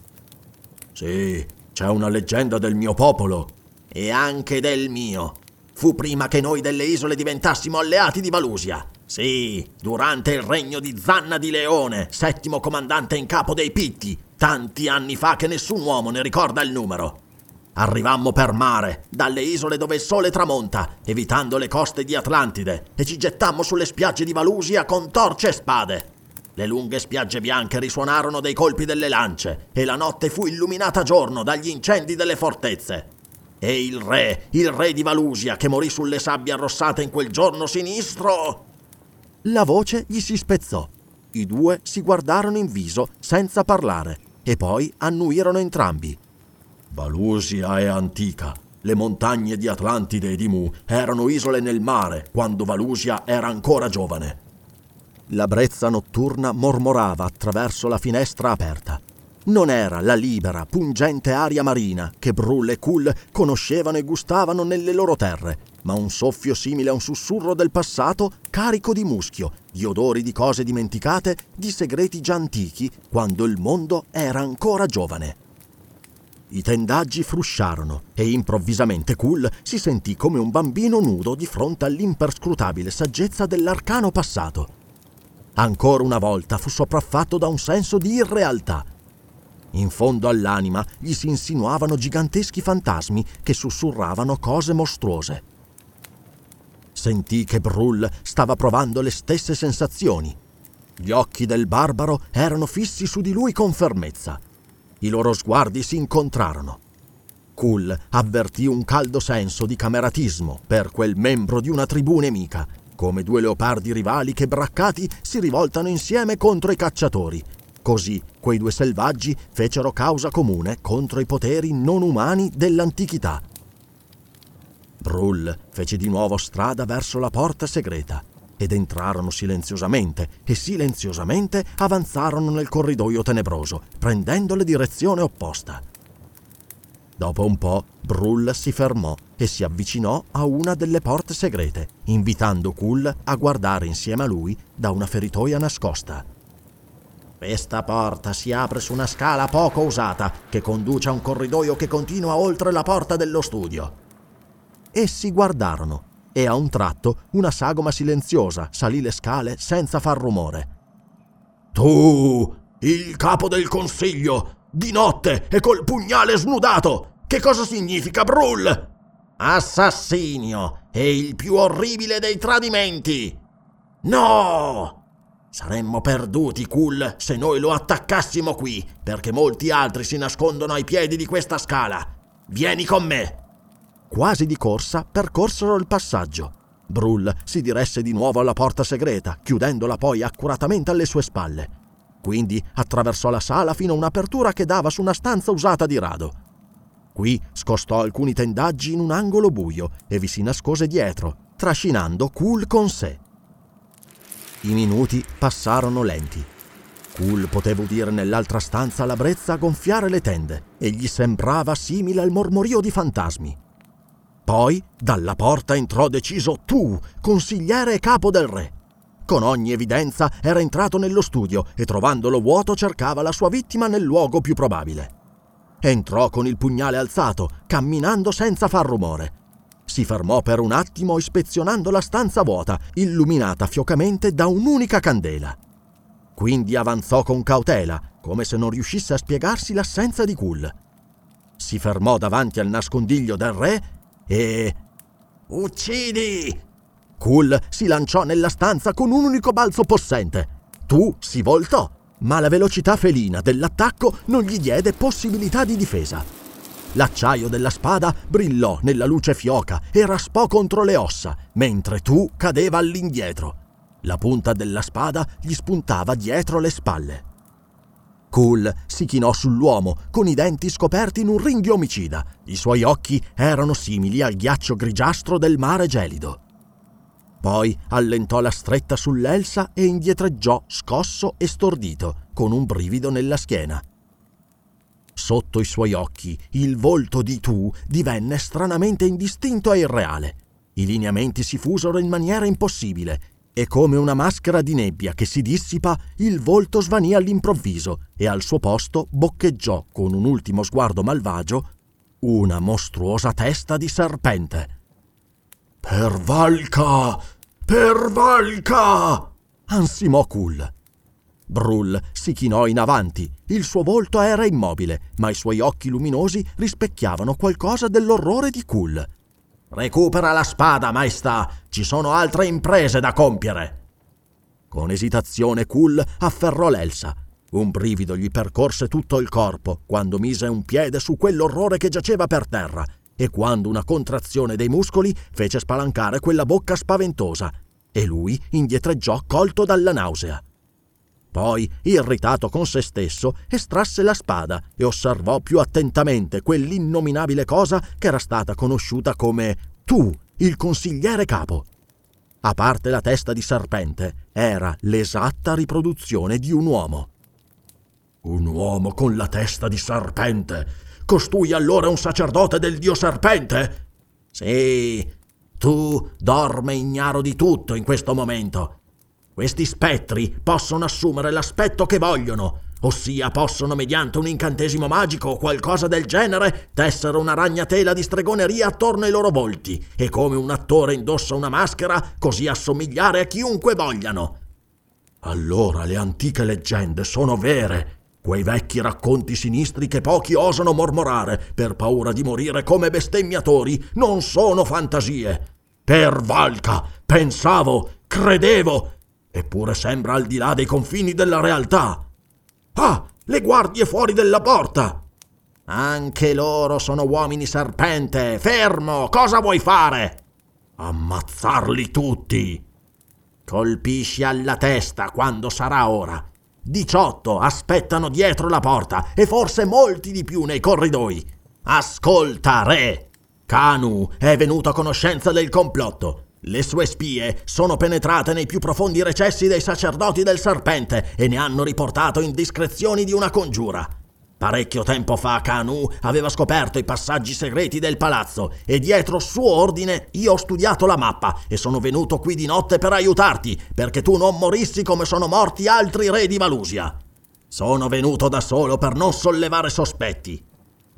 [SPEAKER 1] Sì, c'è una leggenda del mio popolo. E anche del mio. Fu prima che noi delle isole diventassimo alleati di Valusia. Sì, durante il regno di Zanna di Leone, settimo comandante in capo dei Pitti, tanti anni fa che nessun uomo ne ricorda il numero. Arrivammo per mare, dalle isole dove il sole tramonta, evitando le coste di Atlantide, e ci gettammo sulle spiagge di Valusia con torce e spade. Le lunghe spiagge bianche risuonarono dei colpi delle lance e la notte fu illuminata giorno dagli incendi delle fortezze. E il re, il re di Valusia, che morì sulle sabbie arrossate in quel giorno sinistro. La voce gli si spezzò. I due si guardarono in viso senza parlare e poi annuirono entrambi. Valusia è antica. Le montagne di Atlantide e di Mu erano isole nel mare quando Valusia era ancora giovane. La brezza notturna mormorava attraverso la finestra aperta. Non era la libera, pungente aria marina che Brull e Cool conoscevano e gustavano nelle loro terre, ma un soffio simile a un sussurro del passato carico di muschio, di odori di cose dimenticate, di segreti già antichi, quando il mondo era ancora giovane. I tendaggi frusciarono e improvvisamente Cool si sentì come un bambino nudo di fronte all'imperscrutabile saggezza dell'arcano passato ancora una volta fu sopraffatto da un senso di irrealtà. In fondo all'anima gli si insinuavano giganteschi fantasmi che sussurravano cose mostruose. Sentì che Brull stava provando le stesse sensazioni. Gli occhi del barbaro erano fissi su di lui con fermezza. I loro sguardi si incontrarono. Kul avvertì un caldo senso di cameratismo per quel membro di una tribù nemica, come due leopardi rivali che braccati si rivoltano insieme contro i cacciatori. Così quei due selvaggi fecero causa comune contro i poteri non umani dell'antichità. Brull fece di nuovo strada verso la porta segreta ed entrarono silenziosamente e silenziosamente avanzarono nel corridoio tenebroso, prendendo la direzione opposta. Dopo un po', Brull si fermò e si avvicinò a una delle porte segrete, invitando Kull a guardare insieme a lui da una feritoia nascosta. Questa porta si apre su una scala poco usata che conduce a un corridoio che continua oltre la porta dello studio. Essi guardarono e a un tratto una sagoma silenziosa salì le scale senza far rumore. Tu, il capo del consiglio, di notte e col pugnale snudato. Che cosa significa, Brull? Assassinio e il più orribile dei tradimenti. No! Saremmo perduti, Kull, se noi lo attaccassimo qui, perché molti altri si nascondono ai piedi di questa scala. Vieni con me. Quasi di corsa percorsero il passaggio. Brull si diresse di nuovo alla porta segreta, chiudendola poi accuratamente alle sue spalle. Quindi attraversò la sala fino a un'apertura che dava su una stanza usata di rado. Qui scostò alcuni tendaggi in un angolo buio e vi si nascose dietro, trascinando Cool con sé. I minuti passarono lenti. Cool poteva udire nell'altra stanza la brezza gonfiare le tende e gli sembrava simile al mormorio di fantasmi. Poi dalla porta entrò deciso tu, consigliere e capo del re. Con ogni evidenza era entrato nello studio e trovandolo vuoto cercava la sua vittima nel luogo più probabile. Entrò con il pugnale alzato, camminando senza far rumore. Si fermò per un attimo ispezionando la stanza vuota, illuminata fiocamente da un'unica candela. Quindi avanzò con cautela, come se non riuscisse a spiegarsi l'assenza di Kull. Si fermò davanti al nascondiglio del re e... Uccidi! Cool si lanciò nella stanza con un unico balzo possente. Tu si voltò, ma la velocità felina dell'attacco non gli diede possibilità di difesa. L'acciaio della spada brillò nella luce fioca e raspò contro le ossa, mentre tu cadeva all'indietro. La punta della spada gli spuntava dietro le spalle. Cool si chinò sull'uomo con i denti scoperti in un ringhio omicida. I suoi occhi erano simili al ghiaccio grigiastro del mare gelido. Poi allentò la stretta sull'elsa e indietreggiò scosso e stordito, con un brivido nella schiena. Sotto i suoi occhi il volto di Tu divenne stranamente indistinto e irreale. I lineamenti si fusero in maniera impossibile e come una maschera di nebbia che si dissipa, il volto svanì all'improvviso e al suo posto boccheggiò con un ultimo sguardo malvagio una mostruosa testa di serpente. Per Valka! Per Valka! ansimò Kull. Brull si chinò in avanti. Il suo volto era immobile, ma i suoi occhi luminosi rispecchiavano qualcosa dell'orrore di Kull. Recupera la spada, maestà! Ci sono altre imprese da compiere! Con esitazione Kull afferrò l'Elsa. Un brivido gli percorse tutto il corpo quando mise un piede su quell'orrore che giaceva per terra e quando una contrazione dei muscoli fece spalancare quella bocca spaventosa e lui indietreggiò colto dalla nausea. Poi, irritato con se stesso, estrasse la spada e osservò più attentamente quell'innominabile cosa che era stata conosciuta come tu, il consigliere capo. A parte la testa di serpente, era l'esatta riproduzione di un uomo. Un uomo con la testa di serpente Costui allora un sacerdote del dio serpente? Sì, tu dorme ignaro di tutto in questo momento. Questi spettri possono assumere l'aspetto che vogliono, ossia possono, mediante un incantesimo magico o qualcosa del genere, tessere una ragnatela di stregoneria attorno ai loro volti e come un attore indossa una maschera, così assomigliare a chiunque vogliano. Allora le antiche leggende sono vere quei vecchi racconti sinistri che pochi osano mormorare per paura di morire come bestemmiatori non sono fantasie. Per Valca pensavo, credevo Eppure sembra al di là dei confini della realtà. Ah, le guardie fuori della porta! Anche loro sono uomini serpente. Fermo! Cosa vuoi fare? Ammazzarli tutti. Colpisci alla testa quando sarà ora. 18 aspettano dietro la porta e forse molti di più nei corridoi. Ascolta, re! Kanu è venuto a conoscenza del complotto. Le sue spie sono penetrate nei più profondi recessi dei sacerdoti del serpente e ne hanno riportato indiscrezioni di una congiura. Parecchio tempo fa Kanu aveva scoperto i passaggi segreti del palazzo e dietro suo ordine io ho studiato la mappa e sono venuto qui di notte per aiutarti, perché tu non morissi come sono morti altri re di Valusia. Sono venuto da solo per non sollevare sospetti.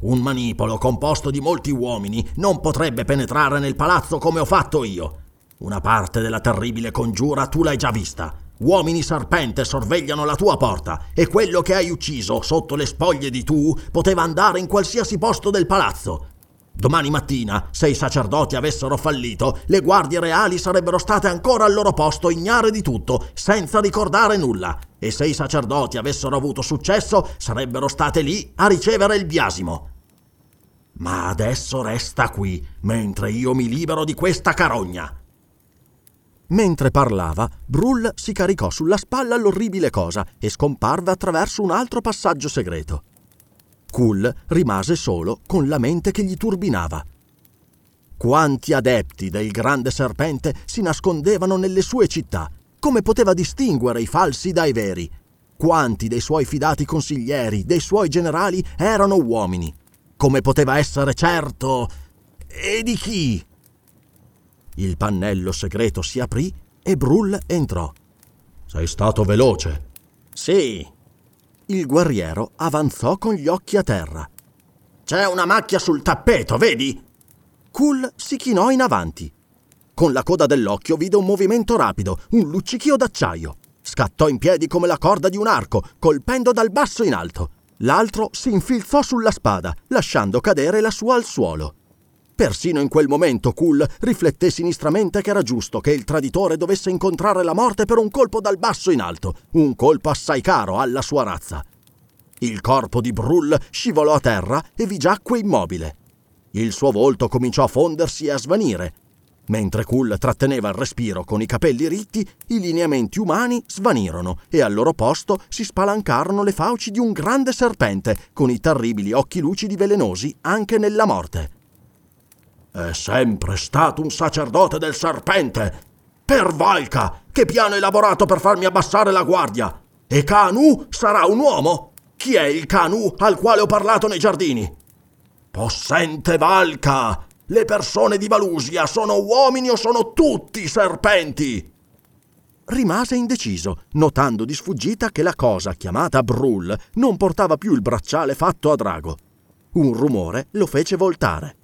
[SPEAKER 1] Un manipolo composto di molti uomini non potrebbe penetrare nel palazzo come ho fatto io. Una parte della terribile congiura tu l'hai già vista. Uomini serpente sorvegliano la tua porta e quello che hai ucciso sotto le spoglie di tu poteva andare in qualsiasi posto del palazzo. Domani mattina, se i sacerdoti avessero fallito, le guardie reali sarebbero state ancora al loro posto ignare di tutto, senza ricordare nulla. E se i sacerdoti avessero avuto successo, sarebbero state lì a ricevere il biasimo. Ma adesso resta qui, mentre io mi libero di questa carogna.
[SPEAKER 6] Mentre parlava, Brull si caricò sulla spalla l'orribile cosa e scomparve attraverso un altro passaggio segreto. Cool rimase solo con la mente che gli turbinava. Quanti adepti del grande serpente si nascondevano nelle sue città? Come poteva distinguere i falsi dai veri? Quanti dei suoi fidati consiglieri, dei suoi generali erano uomini? Come poteva essere certo? E di chi? Il pannello segreto si aprì e Brull entrò.
[SPEAKER 1] Sei stato veloce.
[SPEAKER 6] Sì. Il guerriero avanzò con gli occhi a terra.
[SPEAKER 1] C'è una macchia sul tappeto, vedi?
[SPEAKER 6] Cool si chinò in avanti. Con la coda dell'occhio vide un movimento rapido, un luccichio d'acciaio. Scattò in piedi come la corda di un arco, colpendo dal basso in alto. L'altro si infilzò sulla spada, lasciando cadere la sua al suolo. Persino in quel momento Cool rifletté sinistramente che era giusto che il traditore dovesse incontrare la morte per un colpo dal basso in alto, un colpo assai caro alla sua razza. Il corpo di Brull scivolò a terra e vi giacque immobile. Il suo volto cominciò a fondersi e a svanire. Mentre Cool tratteneva il respiro con i capelli ritti, i lineamenti umani svanirono e al loro posto si spalancarono le fauci di un grande serpente con i terribili occhi lucidi velenosi anche nella morte.
[SPEAKER 1] È sempre stato un sacerdote del serpente. Per Valka, che piano elaborato per farmi abbassare la guardia? E Kanu sarà un uomo? Chi è il Kanu al quale ho parlato nei giardini? Possente Valka! Le persone di Valusia sono uomini o sono tutti serpenti?
[SPEAKER 6] Rimase indeciso, notando di sfuggita che la cosa chiamata Brull non portava più il bracciale fatto a drago. Un rumore lo fece voltare.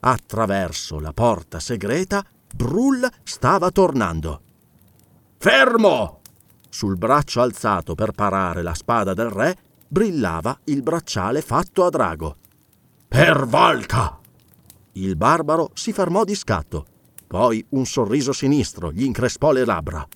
[SPEAKER 6] Attraverso la porta segreta, Brull stava tornando.
[SPEAKER 1] Fermo!
[SPEAKER 6] Sul braccio alzato per parare la spada del re brillava il bracciale fatto a drago.
[SPEAKER 1] Per Valka!
[SPEAKER 6] Il barbaro si fermò di scatto. Poi un sorriso sinistro gli increspò le labbra.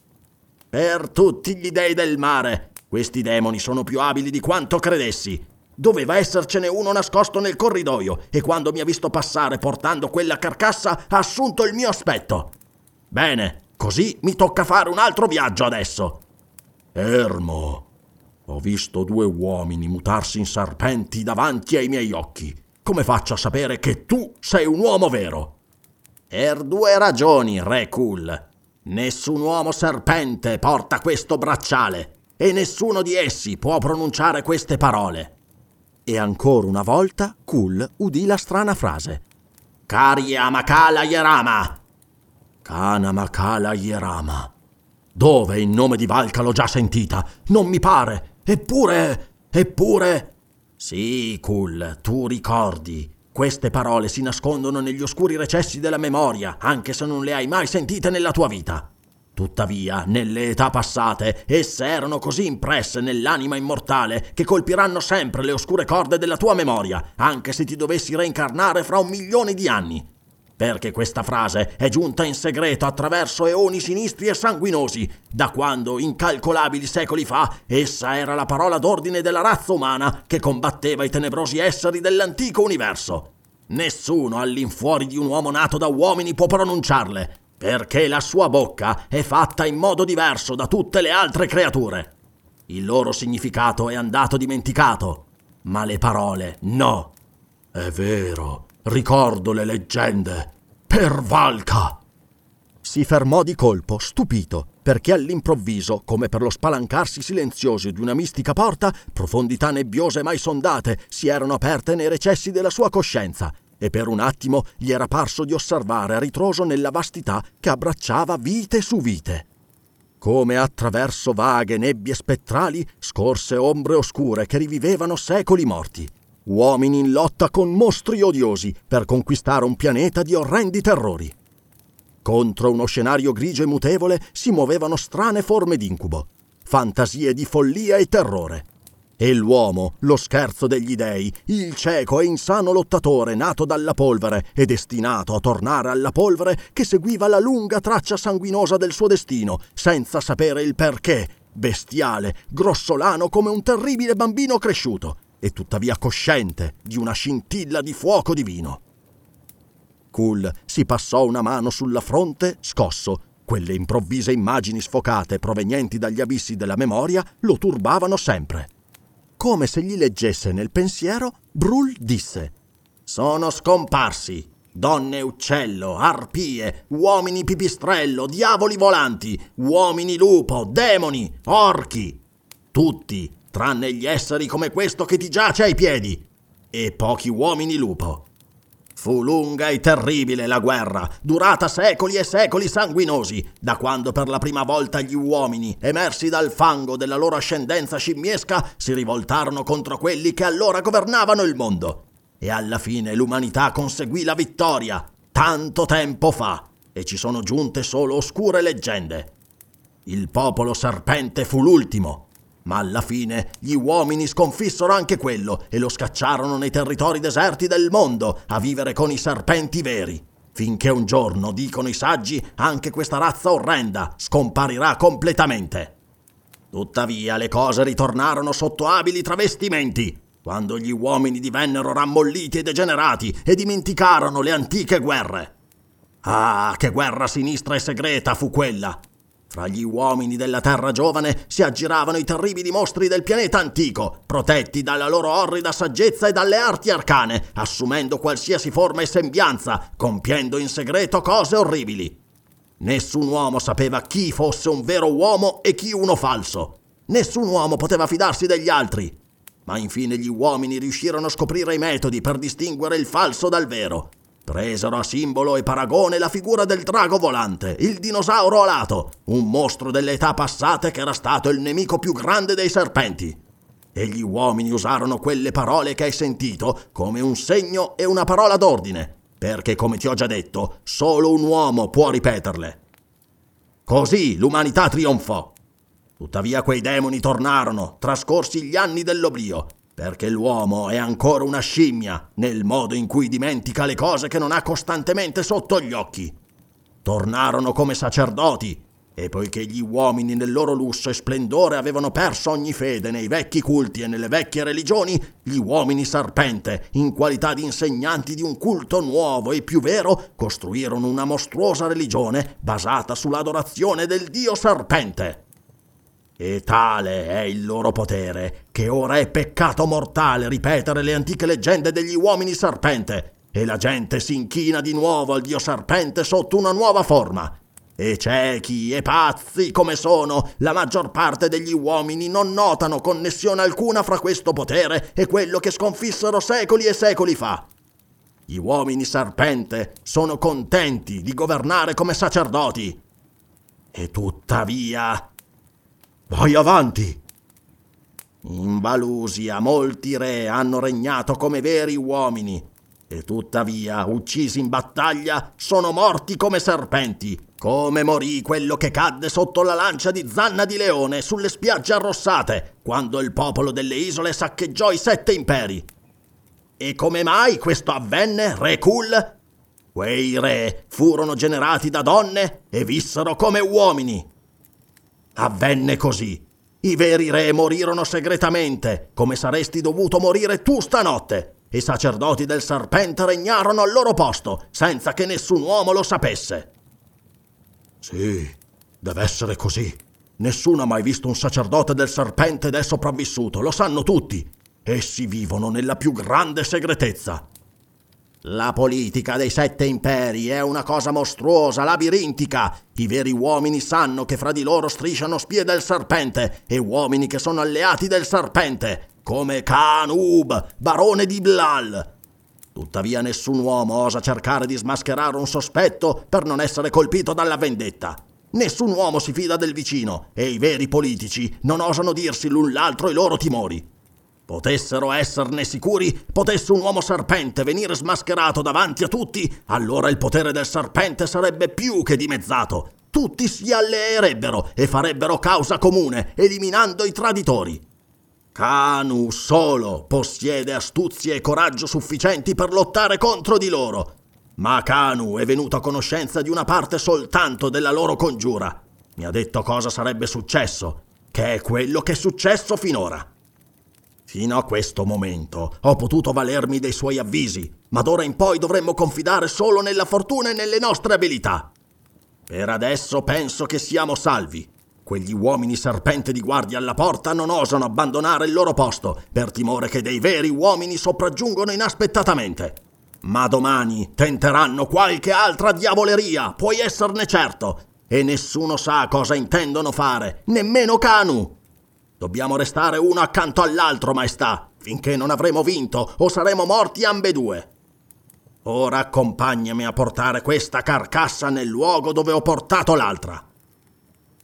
[SPEAKER 1] Per tutti gli dei del mare! Questi demoni sono più abili di quanto credessi. Doveva essercene uno nascosto nel corridoio e quando mi ha visto passare portando quella carcassa ha assunto il mio aspetto. Bene, così mi tocca fare un altro viaggio adesso. Ermo, ho visto due uomini mutarsi in serpenti davanti ai miei occhi. Come faccio a sapere che tu sei un uomo vero? Per due ragioni, Re Cool. Nessun uomo serpente porta questo bracciale e nessuno di essi può pronunciare queste parole.
[SPEAKER 6] E ancora una volta Kul udì la strana frase.
[SPEAKER 1] Kari Amakala Yerama! Kana Makala Yerama. Dove in nome di Valka l'ho già sentita? Non mi pare. Eppure, eppure... Sì, Kul, tu ricordi. Queste parole si nascondono negli oscuri recessi della memoria, anche se non le hai mai sentite nella tua vita. Tuttavia, nelle età passate, esse erano così impresse nell'anima immortale che colpiranno sempre le oscure corde della tua memoria, anche se ti dovessi reincarnare fra un milione di anni. perché questa frase è giunta in segreto attraverso eoni sinistri e sanguinosi, da quando, incalcolabili secoli fa, essa era la parola d'ordine della razza umana che combatteva i tenebrosi esseri dell'antico universo. Nessuno all'infuori di un uomo nato da uomini può pronunciarle, perché la sua bocca è fatta in modo diverso da tutte le altre creature. Il loro significato è andato dimenticato, ma le parole no. È vero, ricordo le leggende. Per Valka! Si fermò di colpo, stupito, perché all'improvviso, come per lo spalancarsi silenzioso di una mistica porta, profondità nebbiose mai sondate si erano aperte nei recessi della sua coscienza, e per un attimo gli era parso di osservare a ritroso nella vastità che abbracciava vite su vite. Come attraverso vaghe nebbie spettrali scorse ombre oscure che rivivevano secoli morti uomini in lotta con mostri odiosi per conquistare un pianeta di orrendi terrori. Contro uno scenario grigio e mutevole si muovevano strane forme d'incubo, fantasie di follia e terrore. E l'uomo, lo scherzo degli dei, il cieco e insano lottatore nato dalla polvere e destinato a tornare alla polvere che seguiva la lunga traccia sanguinosa del suo destino, senza sapere il perché, bestiale, grossolano come un terribile bambino cresciuto, e tuttavia cosciente di una scintilla di fuoco divino. Cool si passò una mano sulla fronte, scosso. Quelle improvvise immagini sfocate provenienti dagli abissi della memoria lo turbavano sempre. Come se gli leggesse nel pensiero, Brul disse: Sono scomparsi. Donne uccello, arpie, uomini pipistrello, diavoli volanti, uomini lupo, demoni, orchi. Tutti tranne gli esseri come questo che ti giace ai piedi, e pochi uomini lupo. Fu lunga e terribile la guerra, durata secoli e secoli sanguinosi, da quando per la prima volta gli uomini, emersi dal fango della loro ascendenza scimmiesca, si rivoltarono contro quelli che allora governavano il mondo. E alla fine l'umanità conseguì la vittoria, tanto tempo fa, e ci sono giunte solo oscure leggende. Il popolo serpente fu l'ultimo, ma alla fine gli uomini sconfissero anche quello e lo scacciarono nei territori deserti del mondo a vivere con i serpenti veri. Finché un giorno, dicono i saggi, anche questa razza orrenda scomparirà completamente. Tuttavia le cose ritornarono sotto abili travestimenti, quando gli uomini divennero rammolliti e degenerati e dimenticarono le antiche guerre. Ah, che guerra sinistra e segreta fu quella! Fra gli uomini della Terra giovane si aggiravano i terribili mostri del pianeta antico, protetti dalla loro orrida saggezza e dalle arti arcane, assumendo qualsiasi forma e sembianza, compiendo in segreto cose orribili. Nessun uomo sapeva chi fosse un vero uomo e chi uno falso. Nessun uomo poteva fidarsi degli altri. Ma infine gli uomini riuscirono a scoprire i metodi per distinguere il falso dal vero Presero a simbolo e paragone la figura del drago volante, il dinosauro alato, un mostro delle età passate che era stato il nemico più grande dei serpenti. E gli uomini usarono quelle parole che hai sentito come un segno e una parola d'ordine, perché come ti ho già detto, solo un uomo può ripeterle. Così l'umanità trionfò. Tuttavia quei demoni tornarono, trascorsi gli anni dell'oblio, perché l'uomo è ancora una scimmia nel modo in cui dimentica le cose che non ha costantemente sotto gli occhi. Tornarono come sacerdoti, e poiché gli uomini nel loro lusso e splendore avevano perso ogni fede nei vecchi culti e nelle vecchie religioni, gli uomini serpente, in qualità di insegnanti di un culto nuovo e più vero, costruirono una mostruosa religione basata sull'adorazione del dio serpente. E tale è il loro potere, che ora è peccato mortale ripetere le antiche leggende degli uomini serpente, e la gente si inchina di nuovo al dio serpente sotto una nuova forma. E ciechi e pazzi come sono, la maggior parte degli uomini non notano connessione alcuna fra questo potere e quello che sconfissero secoli e secoli fa. Gli uomini serpente sono contenti di governare come sacerdoti. E tuttavia Vai avanti! In Valusia molti re hanno regnato come veri uomini e tuttavia, uccisi in battaglia, sono morti come serpenti, come morì quello che cadde sotto la lancia di Zanna di Leone sulle spiagge arrossate, quando il popolo delle isole saccheggiò i sette imperi. E come mai questo avvenne, Re Cool?
[SPEAKER 5] Quei re furono generati da donne e vissero come uomini. Avvenne così. I veri re morirono segretamente, come saresti dovuto morire tu stanotte. I sacerdoti del serpente regnarono al loro posto, senza che nessun uomo lo sapesse. Sì, deve essere così. Nessuno ha mai visto un sacerdote del serpente ed è sopravvissuto, lo sanno tutti. Essi vivono nella più grande segretezza. La politica dei sette imperi è una cosa mostruosa, labirintica. I veri uomini sanno che fra di loro strisciano spie del serpente e uomini che sono alleati del serpente, come Kanub, barone di Blal. Tuttavia nessun uomo osa cercare di smascherare un sospetto per non essere colpito dalla vendetta. Nessun uomo si fida del vicino e i veri politici non osano dirsi l'un l'altro i loro timori. Potessero esserne sicuri, potesse un uomo serpente venire smascherato davanti a tutti, allora il potere del serpente sarebbe più che dimezzato. Tutti si alleerebbero e farebbero causa comune, eliminando i traditori. Kanu solo possiede astuzie e coraggio sufficienti per lottare contro di loro. Ma Kanu è venuto a conoscenza di una parte soltanto della loro congiura. Mi ha detto cosa sarebbe successo, che è quello che è successo finora. Fino a questo momento ho potuto valermi dei suoi avvisi, ma d'ora in poi dovremmo confidare solo nella fortuna e nelle nostre abilità. Per adesso penso che siamo salvi. Quegli uomini serpente di guardia alla porta non osano abbandonare il loro posto per timore che dei veri uomini sopraggiungono inaspettatamente. Ma domani tenteranno qualche altra diavoleria, puoi esserne certo, e nessuno sa cosa intendono fare, nemmeno Kanu. Dobbiamo restare uno accanto all'altro, maestà, finché non avremo vinto o saremo morti ambedue. Ora accompagnami a portare questa carcassa nel luogo dove ho portato l'altra.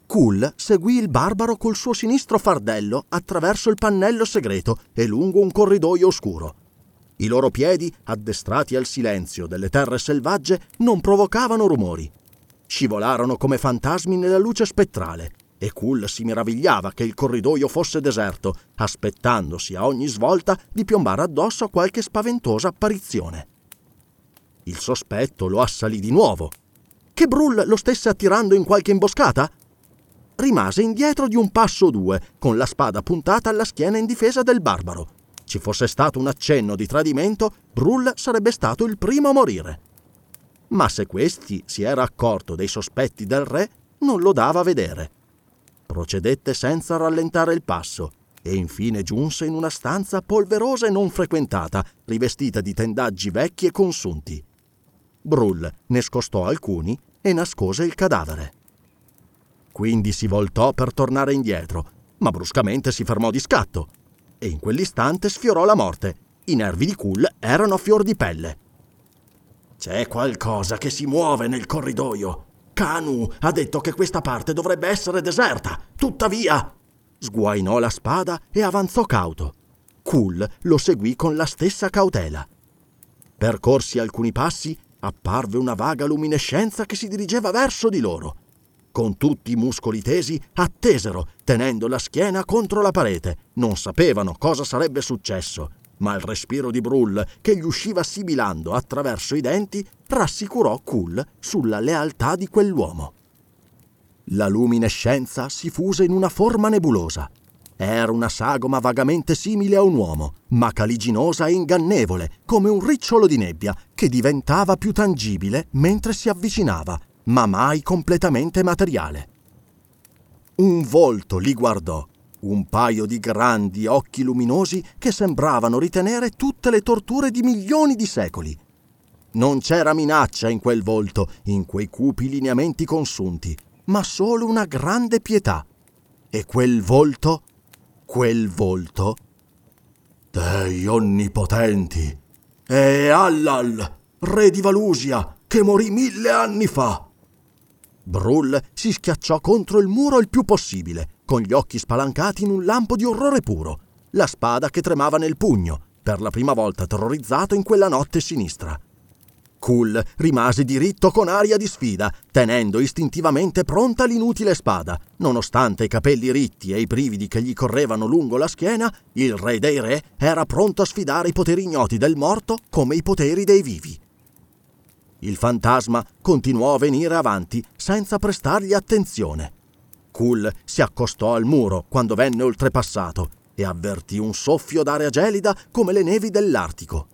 [SPEAKER 1] Cool seguì il barbaro col suo sinistro fardello attraverso il pannello segreto e lungo un corridoio oscuro. I loro piedi, addestrati al silenzio delle terre selvagge, non provocavano rumori. Scivolarono come fantasmi nella luce spettrale e Cool si meravigliava che il corridoio fosse deserto, aspettandosi a ogni svolta di piombare addosso a qualche spaventosa apparizione. Il sospetto lo assalì di nuovo. Che Brull lo stesse attirando in qualche imboscata? Rimase indietro di un passo o due, con la spada puntata alla schiena in difesa del barbaro. Ci fosse stato un accenno di tradimento, Brull sarebbe stato il primo a morire. Ma se questi si era accorto dei sospetti del re, non lo dava a vedere. Procedette senza rallentare il passo e infine giunse in una stanza polverosa e non frequentata, rivestita di tendaggi vecchi e consunti. Brull ne scostò alcuni e nascose il cadavere. Quindi si voltò per tornare indietro, ma bruscamente si fermò di scatto e in quell'istante sfiorò la morte. I nervi di Cool erano a fior di pelle.
[SPEAKER 5] C'è qualcosa che si muove nel corridoio, Kanu ha detto che questa parte dovrebbe essere deserta. Tuttavia.
[SPEAKER 1] Sguainò la spada e avanzò cauto. Kul lo seguì con la stessa cautela. Percorsi alcuni passi, apparve una vaga luminescenza che si dirigeva verso di loro. Con tutti i muscoli tesi, attesero, tenendo la schiena contro la parete. Non sapevano cosa sarebbe successo ma il respiro di Brull, che gli usciva sibilando attraverso i denti, rassicurò Cool sulla lealtà di quell'uomo. La luminescenza si fuse in una forma nebulosa. Era una sagoma vagamente simile a un uomo, ma caliginosa e ingannevole, come un ricciolo di nebbia, che diventava più tangibile mentre si avvicinava, ma mai completamente materiale. Un volto li guardò un paio di grandi occhi luminosi che sembravano ritenere tutte le torture di milioni di secoli. Non c'era minaccia in quel volto, in quei cupi lineamenti consunti, ma solo una grande pietà. E quel volto, quel volto...
[SPEAKER 5] Dei onnipotenti! E Allal, re di Valusia, che morì mille anni fa!
[SPEAKER 1] Brull si schiacciò contro il muro il più possibile con gli occhi spalancati in un lampo di orrore puro, la spada che tremava nel pugno, per la prima volta terrorizzato in quella notte sinistra. Cool rimase diritto con aria di sfida, tenendo istintivamente pronta l'inutile spada. Nonostante i capelli ritti e i brividi che gli correvano lungo la schiena, il re dei re era pronto a sfidare i poteri ignoti del morto come i poteri dei vivi. Il fantasma continuò a venire avanti senza prestargli attenzione. Cool si accostò al muro quando venne oltrepassato e avvertì un soffio d'aria gelida come le nevi dell'Artico.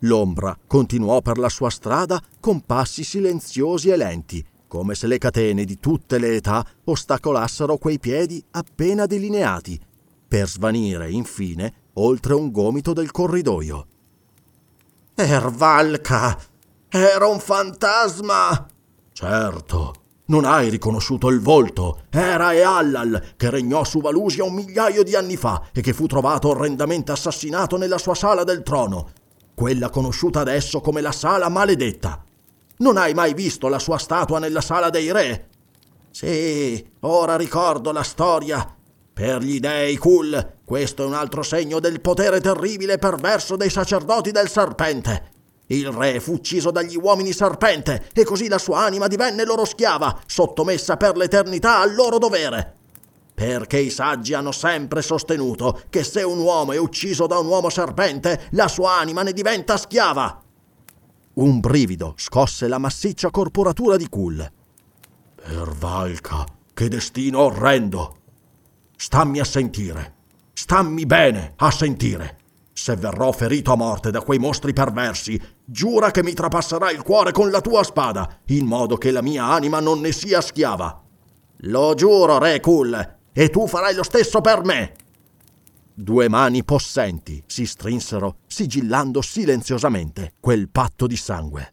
[SPEAKER 1] L'ombra continuò per la sua strada con passi silenziosi e lenti, come se le catene di tutte le età ostacolassero quei piedi appena delineati, per svanire infine oltre un gomito del corridoio. Ervalca! Era un fantasma! Certo, non hai riconosciuto il volto. Era Eallal, che regnò su Valusia un migliaio di anni fa e che fu trovato orrendamente assassinato nella sua sala del trono, quella conosciuta adesso come la sala maledetta. Non hai mai visto la sua statua nella sala dei re? Sì, ora ricordo la storia. Per gli dei Kul, questo è un altro segno del potere terribile e perverso dei sacerdoti del serpente. Il re fu ucciso dagli uomini serpente e così la sua anima divenne loro schiava, sottomessa per l'eternità al loro dovere. Perché i saggi hanno sempre sostenuto che se un uomo è ucciso da un uomo serpente, la sua anima ne diventa schiava. Un brivido scosse la massiccia corporatura di Kul. Per Valka, che destino orrendo! Stammi a sentire, stammi bene a sentire. Se verrò ferito a morte da quei mostri perversi, giura che mi trapasserai il cuore con la tua spada, in modo che la mia anima non ne sia schiava. Lo giuro, Re Kul, e tu farai lo stesso per me. Due mani possenti si strinsero, sigillando silenziosamente quel patto di sangue.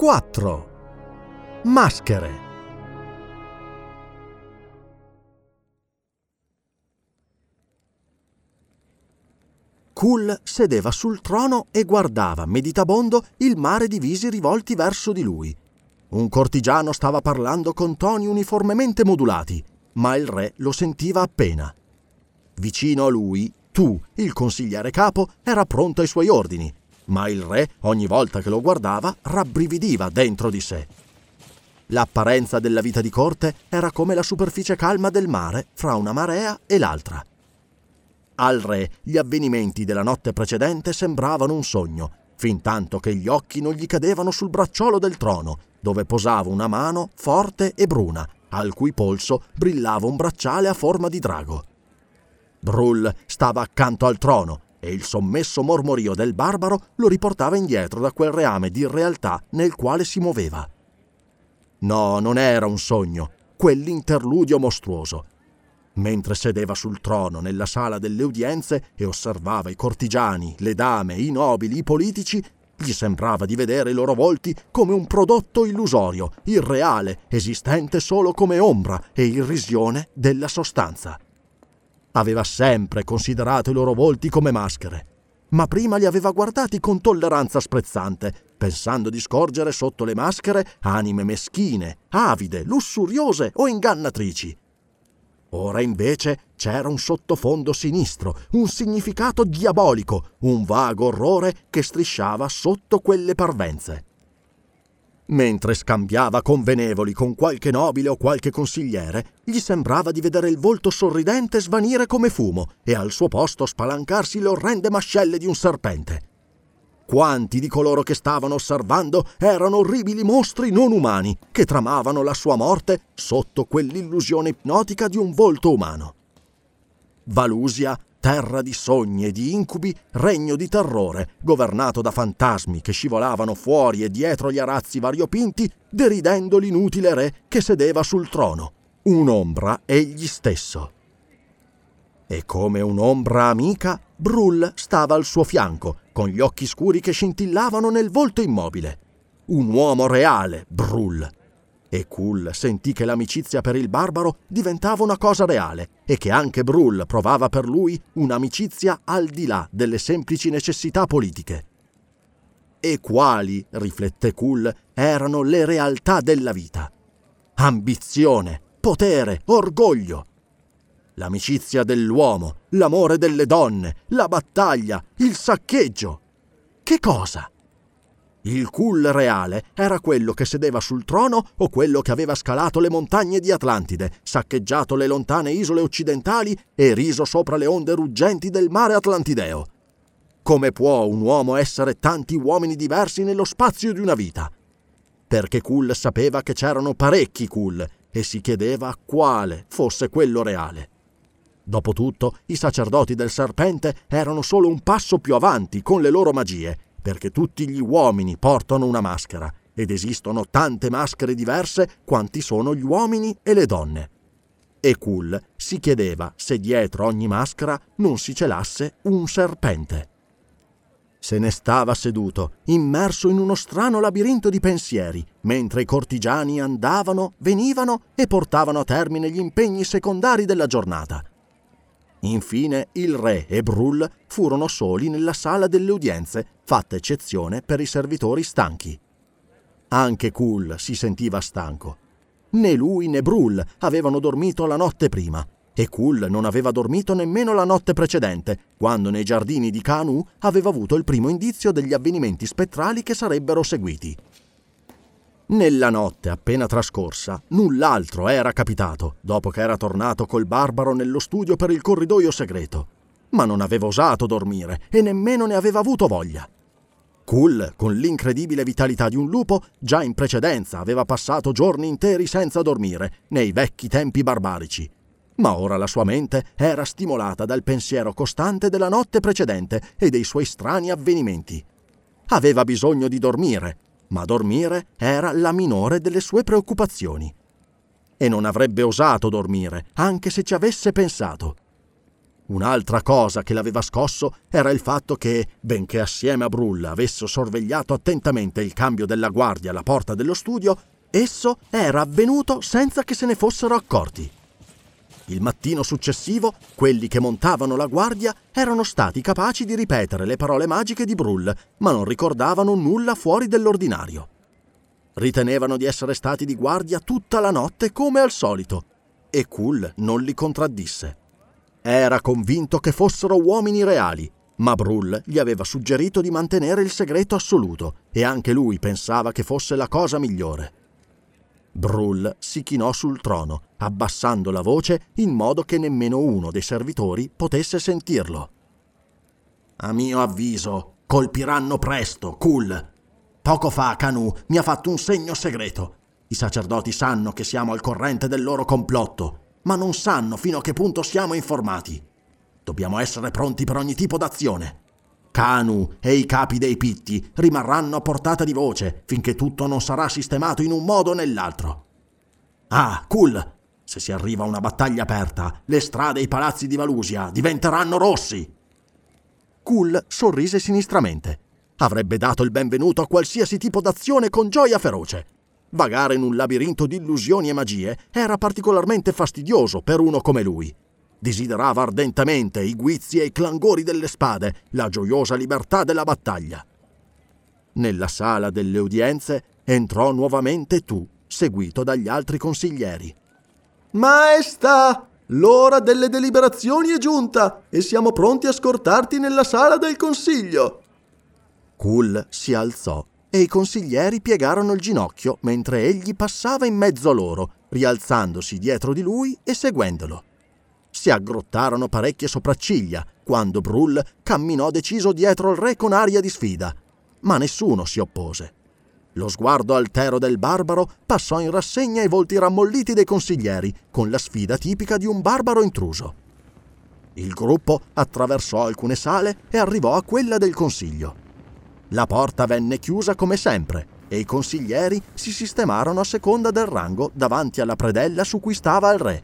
[SPEAKER 1] Quattro. Maschere. Kul sedeva sul trono e guardava, meditabondo, il mare di visi rivolti verso di lui. Un cortigiano stava parlando con toni uniformemente modulati, ma il re lo sentiva appena. Vicino a lui, tu, il consigliere capo, era pronto ai suoi ordini, ma il re, ogni volta che lo guardava, rabbrividiva dentro di sé. L'apparenza della vita di corte era come la superficie calma del mare fra una marea e l'altra. Al re gli avvenimenti della notte precedente sembravano un sogno, fin tanto che gli occhi non gli cadevano sul bracciolo del trono, dove posava una mano forte e bruna, al cui polso brillava un bracciale a forma di drago. Brull stava accanto al trono e il sommesso mormorio del barbaro lo riportava indietro da quel reame di realtà nel quale si muoveva. No, non era un sogno, quell'interludio mostruoso. Mentre sedeva sul trono nella sala delle udienze e osservava i cortigiani, le dame, i nobili, i politici, gli sembrava di vedere i loro volti come un prodotto illusorio, irreale, esistente solo come ombra e irrisione della sostanza. Aveva sempre considerato i loro volti come maschere, ma prima li aveva guardati con tolleranza sprezzante, pensando di scorgere sotto le maschere anime meschine, avide, lussuriose o ingannatrici. Ora invece c'era un sottofondo sinistro, un significato diabolico, un vago orrore che strisciava sotto quelle parvenze. Mentre scambiava convenevoli con qualche nobile o qualche consigliere, gli sembrava di vedere il volto sorridente svanire come fumo e al suo posto spalancarsi le orrende mascelle di un serpente. Quanti di coloro che stavano osservando erano orribili mostri non umani che tramavano la sua morte sotto quell'illusione ipnotica di un volto umano. Valusia terra di sogni e di incubi, regno di terrore, governato da fantasmi che scivolavano fuori e dietro gli arazzi variopinti, deridendo l'inutile re che sedeva sul trono, un'ombra egli stesso. E come un'ombra amica, Brull stava al suo fianco, con gli occhi scuri che scintillavano nel volto immobile. Un uomo reale, Brull, e Kull sentì che l'amicizia per il barbaro diventava una cosa reale e che anche Brull provava per lui un'amicizia al di là delle semplici necessità politiche. E quali, riflette Kull, erano le realtà della vita? Ambizione, potere, orgoglio. L'amicizia dell'uomo, l'amore delle donne, la battaglia, il saccheggio. Che cosa? Il Kul reale era quello che sedeva sul trono o quello che aveva scalato le montagne di Atlantide, saccheggiato le lontane isole occidentali e riso sopra le onde ruggenti del mare Atlantideo. Come può un uomo essere tanti uomini diversi nello spazio di una vita? Perché Kul sapeva che c'erano parecchi Kul e si chiedeva quale fosse quello reale. Dopotutto, i sacerdoti del serpente erano solo un passo più avanti con le loro magie perché tutti gli uomini portano una maschera ed esistono tante maschere diverse quanti sono gli uomini e le donne. E Kul si chiedeva se dietro ogni maschera non si celasse un serpente. Se ne stava seduto, immerso in uno strano labirinto di pensieri, mentre i cortigiani andavano, venivano e portavano a termine gli impegni secondari della giornata. Infine il re e Brull furono soli nella sala delle udienze, fatta eccezione per i servitori stanchi. Anche Kull si sentiva stanco. Né lui né Brull avevano dormito la notte prima, e Kull non aveva dormito nemmeno la notte precedente, quando nei giardini di Kanu aveva avuto il primo indizio degli avvenimenti spettrali che sarebbero seguiti. Nella notte appena trascorsa, null'altro era capitato, dopo che era tornato col barbaro nello studio per il corridoio segreto. Ma non aveva osato dormire e nemmeno ne aveva avuto voglia. Kull, con l'incredibile vitalità di un lupo, già in precedenza aveva passato giorni interi senza dormire, nei vecchi tempi barbarici. Ma ora la sua mente era stimolata dal pensiero costante della notte precedente e dei suoi strani avvenimenti. Aveva bisogno di dormire, ma dormire era la minore delle sue preoccupazioni. E non avrebbe osato dormire, anche se ci avesse pensato. Un'altra cosa che l'aveva scosso era il fatto che, benché assieme a Brulla avesse sorvegliato attentamente il cambio della guardia alla porta dello studio, esso era avvenuto senza che se ne fossero accorti. Il mattino successivo, quelli che montavano la guardia erano stati capaci di ripetere le parole magiche di Brull, ma non ricordavano nulla fuori dell'ordinario. Ritenevano di essere stati di guardia tutta la notte come al solito, e Kull non li contraddisse. Era convinto che fossero uomini reali, ma Brull gli aveva suggerito di mantenere il segreto assoluto, e anche lui pensava che fosse la cosa migliore. Brull si chinò sul trono, abbassando la voce in modo che nemmeno uno dei servitori potesse sentirlo. A mio avviso, colpiranno presto, Kul. Poco fa Kanu mi ha fatto un segno segreto. I sacerdoti sanno che siamo al corrente del loro complotto, ma non sanno fino a che punto siamo informati. Dobbiamo essere pronti per ogni tipo d'azione. Kanu e i capi dei pitti rimarranno a portata di voce finché tutto non sarà sistemato in un modo o nell'altro. Ah, cool! Se si arriva a una battaglia aperta, le strade e i palazzi di Valusia diventeranno rossi! Cool sorrise sinistramente. Avrebbe dato il benvenuto a qualsiasi tipo d'azione con gioia feroce. Vagare in un labirinto di illusioni e magie era particolarmente fastidioso per uno come lui desiderava ardentemente i guizzi e i clangori delle spade, la gioiosa libertà della battaglia. Nella sala delle udienze entrò nuovamente tu, seguito dagli altri consiglieri.
[SPEAKER 5] Maestà! l'ora delle deliberazioni è giunta e siamo pronti a scortarti nella sala del consiglio.
[SPEAKER 1] Cool si alzò e i consiglieri piegarono il ginocchio mentre egli passava in mezzo a loro, rialzandosi dietro di lui e seguendolo. Si aggrottarono parecchie sopracciglia quando Brull camminò deciso dietro il re con aria di sfida, ma nessuno si oppose. Lo sguardo altero del barbaro passò in rassegna i volti rammolliti dei consiglieri, con la sfida tipica di un barbaro intruso. Il gruppo attraversò alcune sale e arrivò a quella del consiglio. La porta venne chiusa come sempre e i consiglieri si sistemarono a seconda del rango davanti alla predella su cui stava il re.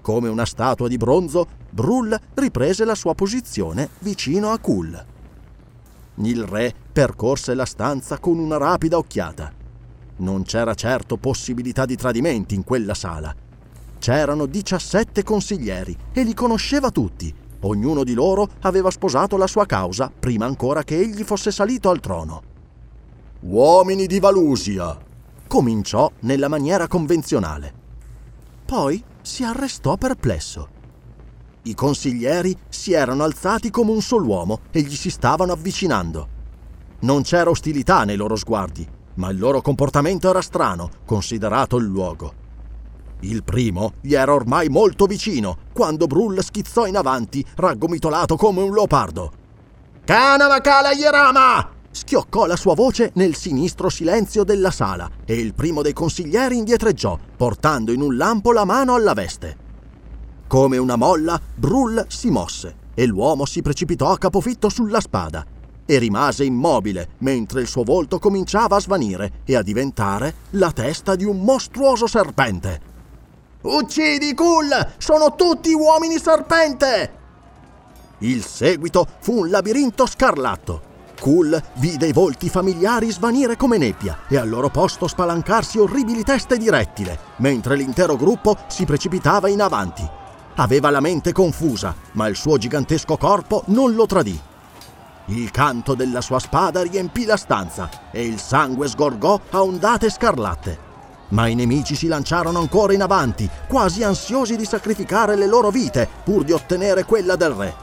[SPEAKER 1] Come una statua di bronzo, Brull riprese la sua posizione vicino a Kul. Il re percorse la stanza con una rapida occhiata. Non c'era certo possibilità di tradimenti in quella sala. C'erano 17 consiglieri e li conosceva tutti. Ognuno di loro aveva sposato la sua causa prima ancora che egli fosse salito al trono.
[SPEAKER 5] Uomini di Valusia!
[SPEAKER 1] Cominciò nella maniera convenzionale. Poi si arrestò perplesso. I consiglieri si erano alzati come un solo uomo e gli si stavano avvicinando. Non c'era ostilità nei loro sguardi, ma il loro comportamento era strano, considerato il luogo. Il primo gli era ormai molto vicino, quando Brull schizzò in avanti, raggomitolato come un leopardo. Kanavakala Yerama! Schioccò la sua voce nel sinistro silenzio della sala e il primo dei consiglieri indietreggiò, portando in un lampo la mano alla veste. Come una molla, Brull si mosse e l'uomo si precipitò a capofitto sulla spada e rimase immobile mentre il suo volto cominciava a svanire e a diventare la testa di un mostruoso serpente. Uccidi, Kull! Sono tutti uomini serpente! Il seguito fu un labirinto scarlatto. Kull vide i volti familiari svanire come nebbia e al loro posto spalancarsi orribili teste di rettile, mentre l'intero gruppo si precipitava in avanti, Aveva la mente confusa, ma il suo gigantesco corpo non lo tradì. Il canto della sua spada riempì la stanza e il sangue sgorgò a ondate scarlatte. Ma i nemici si lanciarono ancora in avanti, quasi ansiosi di sacrificare le loro vite pur di ottenere quella del re.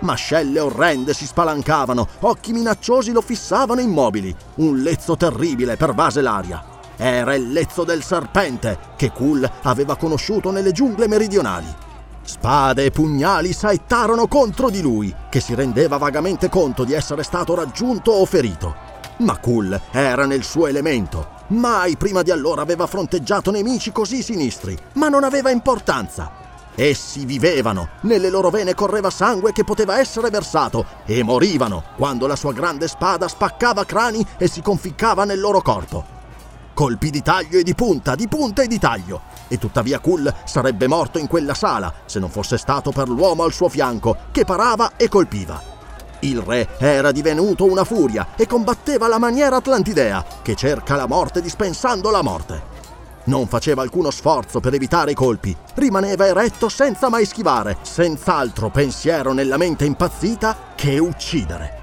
[SPEAKER 1] Mascelle orrende si spalancavano, occhi minacciosi lo fissavano immobili. Un lezzo terribile pervase l'aria. Era il lezzo del serpente che Kul aveva conosciuto nelle giungle meridionali. Spade e pugnali saettarono contro di lui, che si rendeva vagamente conto di essere stato raggiunto o ferito. Ma Kul era nel suo elemento. Mai prima di allora aveva fronteggiato nemici così sinistri, ma non aveva importanza. Essi vivevano, nelle loro vene correva sangue che poteva essere versato e morivano quando la sua grande spada spaccava crani e si conficcava nel loro corpo. Colpi di taglio e di punta, di punta e di taglio. E tuttavia Kull sarebbe morto in quella sala se non fosse stato per l'uomo al suo fianco che parava e colpiva. Il re era divenuto una furia e combatteva alla maniera atlantidea, che cerca la morte dispensando la morte. Non faceva alcuno sforzo per evitare i colpi, rimaneva eretto senza mai schivare, senz'altro pensiero nella mente impazzita che uccidere.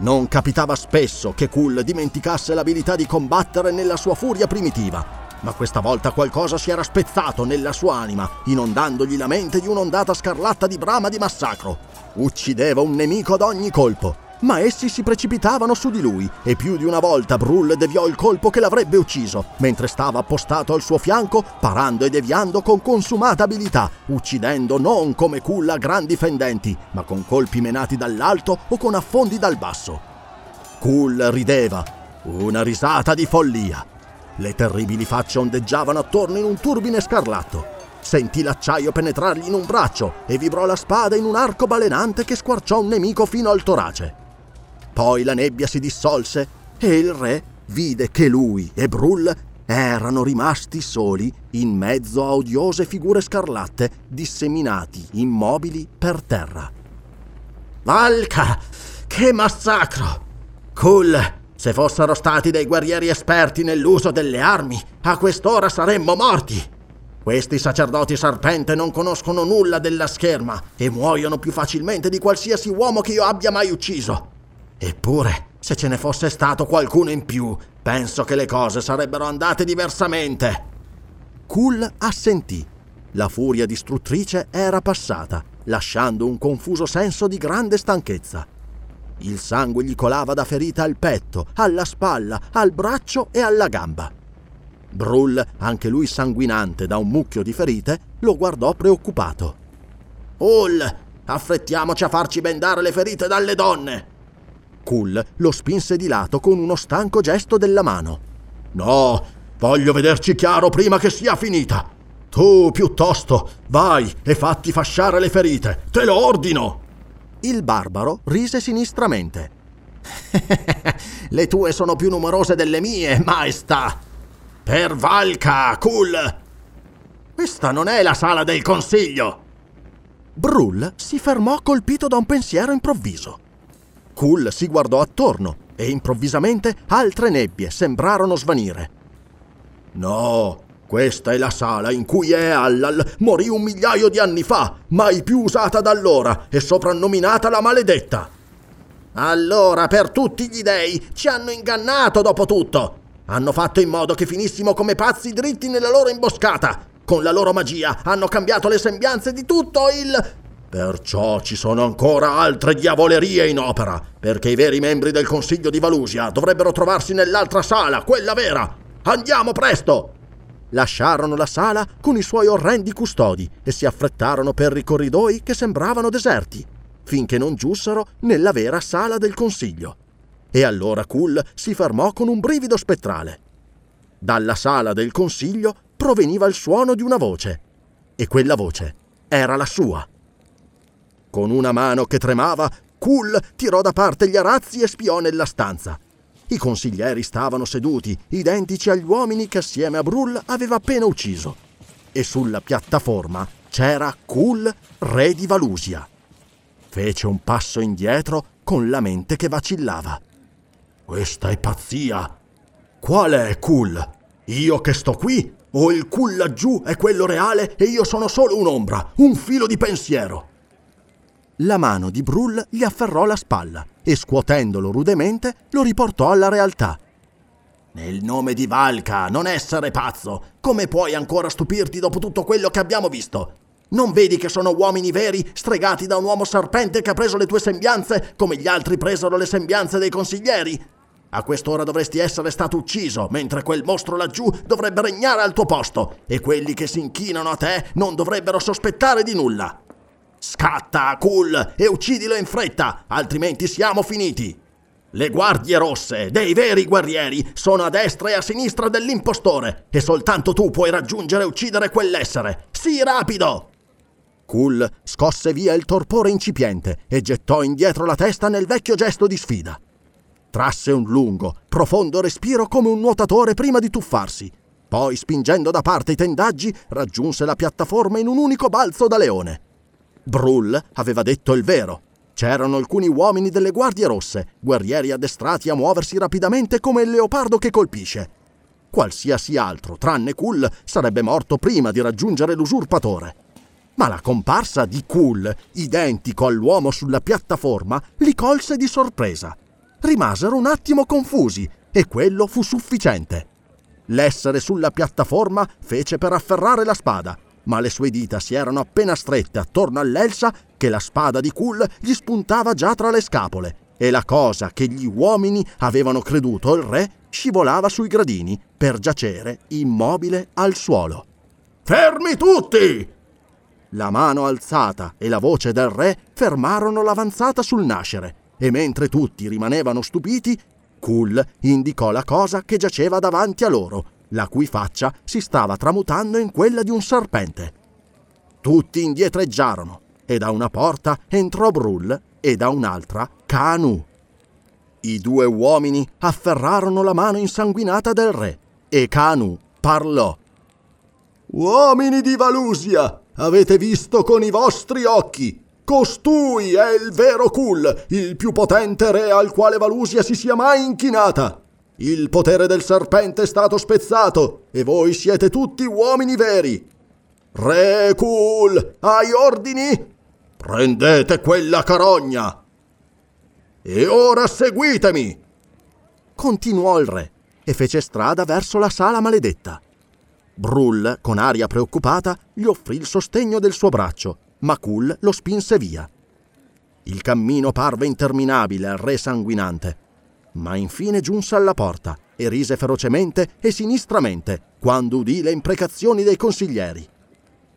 [SPEAKER 1] Non capitava spesso che Kull dimenticasse l'abilità di combattere nella sua furia primitiva, ma questa volta qualcosa si era spezzato nella sua anima, inondandogli la mente di un'ondata scarlatta di brama di massacro. Uccideva un nemico ad ogni colpo, ma essi si precipitavano su di lui e più di una volta Brull deviò il colpo che l'avrebbe ucciso, mentre stava appostato al suo fianco, parando e deviando con consumata abilità, uccidendo non come culla grandi fendenti, ma con colpi menati dall'alto o con affondi dal basso. Kull rideva, una risata di follia. Le terribili facce ondeggiavano attorno in un turbine scarlatto. Sentì l'acciaio penetrargli in un braccio e vibrò la spada in un arco balenante che squarciò un nemico fino al torace. Poi la nebbia si dissolse e il re vide che lui e Brull erano rimasti soli in mezzo a odiose figure scarlatte disseminati immobili per terra. Valca! Che massacro! Cool! Se fossero stati dei guerrieri esperti nell'uso delle armi, a quest'ora saremmo morti! Questi sacerdoti serpente non conoscono nulla della scherma e muoiono più facilmente di qualsiasi uomo che io abbia mai ucciso. Eppure, se ce ne fosse stato qualcuno in più, penso che le cose sarebbero andate diversamente. Cool assentì. La furia distruttrice era passata, lasciando un confuso senso di grande stanchezza. Il sangue gli colava da ferite al petto, alla spalla, al braccio e alla gamba. Brull, anche lui sanguinante da un mucchio di ferite, lo guardò preoccupato.
[SPEAKER 5] Hull, affrettiamoci a farci bendare le ferite dalle donne!
[SPEAKER 1] Kull lo spinse di lato con uno stanco gesto della mano.
[SPEAKER 5] No, voglio vederci chiaro prima che sia finita. Tu, piuttosto, vai e fatti fasciare le ferite, te lo ordino!
[SPEAKER 1] Il barbaro rise sinistramente.
[SPEAKER 5] le tue sono più numerose delle mie, maestà! Per Valka, Kull! Questa non è la sala del consiglio!
[SPEAKER 1] Brull si fermò colpito da un pensiero improvviso. Kull si guardò attorno e improvvisamente altre nebbie sembrarono svanire.
[SPEAKER 5] No, questa è la sala in cui Eallal morì un migliaio di anni fa, mai più usata da allora e soprannominata la maledetta. Allora, per tutti gli dei, ci hanno ingannato dopo tutto. Hanno fatto in modo che finissimo come pazzi dritti nella loro imboscata. Con la loro magia hanno cambiato le sembianze di tutto il... Perciò ci sono ancora altre diavolerie in opera, perché i veri membri del Consiglio di Valusia dovrebbero trovarsi nell'altra sala, quella vera. Andiamo presto!
[SPEAKER 1] Lasciarono la sala con i suoi orrendi custodi e si affrettarono per i corridoi che sembravano deserti, finché non giussero nella vera sala del Consiglio. E allora Kull si fermò con un brivido spettrale. Dalla sala del Consiglio proveniva il suono di una voce, e quella voce era la sua. Con una mano che tremava, Kull tirò da parte gli arazzi e spiò nella stanza. I consiglieri stavano seduti, identici agli uomini che assieme a Brull aveva appena ucciso. E sulla piattaforma c'era Kull, re di Valusia. Fece un passo indietro con la mente che vacillava.
[SPEAKER 5] Questa è pazzia. Qual è Kull? Io che sto qui? O il Kull laggiù è quello reale e io sono solo un'ombra, un filo di pensiero?
[SPEAKER 1] La mano di Brull gli afferrò la spalla e scuotendolo rudemente lo riportò alla realtà.
[SPEAKER 5] Nel nome di Valka, non essere pazzo! Come puoi ancora stupirti dopo tutto quello che abbiamo visto? Non vedi che sono uomini veri, stregati da un uomo serpente che ha preso le tue sembianze, come gli altri presero le sembianze dei consiglieri? A quest'ora dovresti essere stato ucciso, mentre quel mostro laggiù dovrebbe regnare al tuo posto, e quelli che si inchinano a te non dovrebbero sospettare di nulla. Scatta, Kul, e uccidilo in fretta, altrimenti siamo finiti. Le guardie rosse, dei veri guerrieri, sono a destra e a sinistra dell'impostore, e soltanto tu puoi raggiungere e uccidere quell'essere. Sii rapido!
[SPEAKER 1] Kul scosse via il torpore incipiente e gettò indietro la testa nel vecchio gesto di sfida. Trasse un lungo, profondo respiro come un nuotatore prima di tuffarsi. Poi, spingendo da parte i tendaggi, raggiunse la piattaforma in un unico balzo da leone. Brull aveva detto il vero. C'erano alcuni uomini delle guardie rosse, guerrieri addestrati a muoversi rapidamente come il leopardo che colpisce. Qualsiasi altro, tranne Kull, sarebbe morto prima di raggiungere l'usurpatore. Ma la comparsa di Kull, identico all'uomo sulla piattaforma, li colse di sorpresa. Rimasero un attimo confusi e quello fu sufficiente. L'essere sulla piattaforma fece per afferrare la spada, ma le sue dita si erano appena strette attorno all'elsa che la spada di Kull gli spuntava già tra le scapole e la cosa che gli uomini avevano creduto il re scivolava sui gradini per giacere immobile al suolo.
[SPEAKER 5] Fermi tutti!
[SPEAKER 1] La mano alzata e la voce del re fermarono l'avanzata sul nascere e mentre tutti rimanevano stupiti, Kull indicò la cosa che giaceva davanti a loro la cui faccia si stava tramutando in quella di un serpente. Tutti indietreggiarono e da una porta entrò Brull e da un'altra Kanu. I due uomini afferrarono la mano insanguinata del re e Kanu parlò.
[SPEAKER 5] Uomini di Valusia, avete visto con i vostri occhi. Costui è il vero Kul, il più potente re al quale Valusia si sia mai inchinata. Il potere del serpente è stato spezzato e voi siete tutti uomini veri. Re Kul, hai ordini? Prendete quella carogna. E ora seguitemi.
[SPEAKER 1] Continuò il re e fece strada verso la sala maledetta. Brull, con aria preoccupata, gli offrì il sostegno del suo braccio, ma Cool lo spinse via. Il cammino parve interminabile al re sanguinante, ma infine giunse alla porta e rise ferocemente e sinistramente quando udì le imprecazioni dei consiglieri.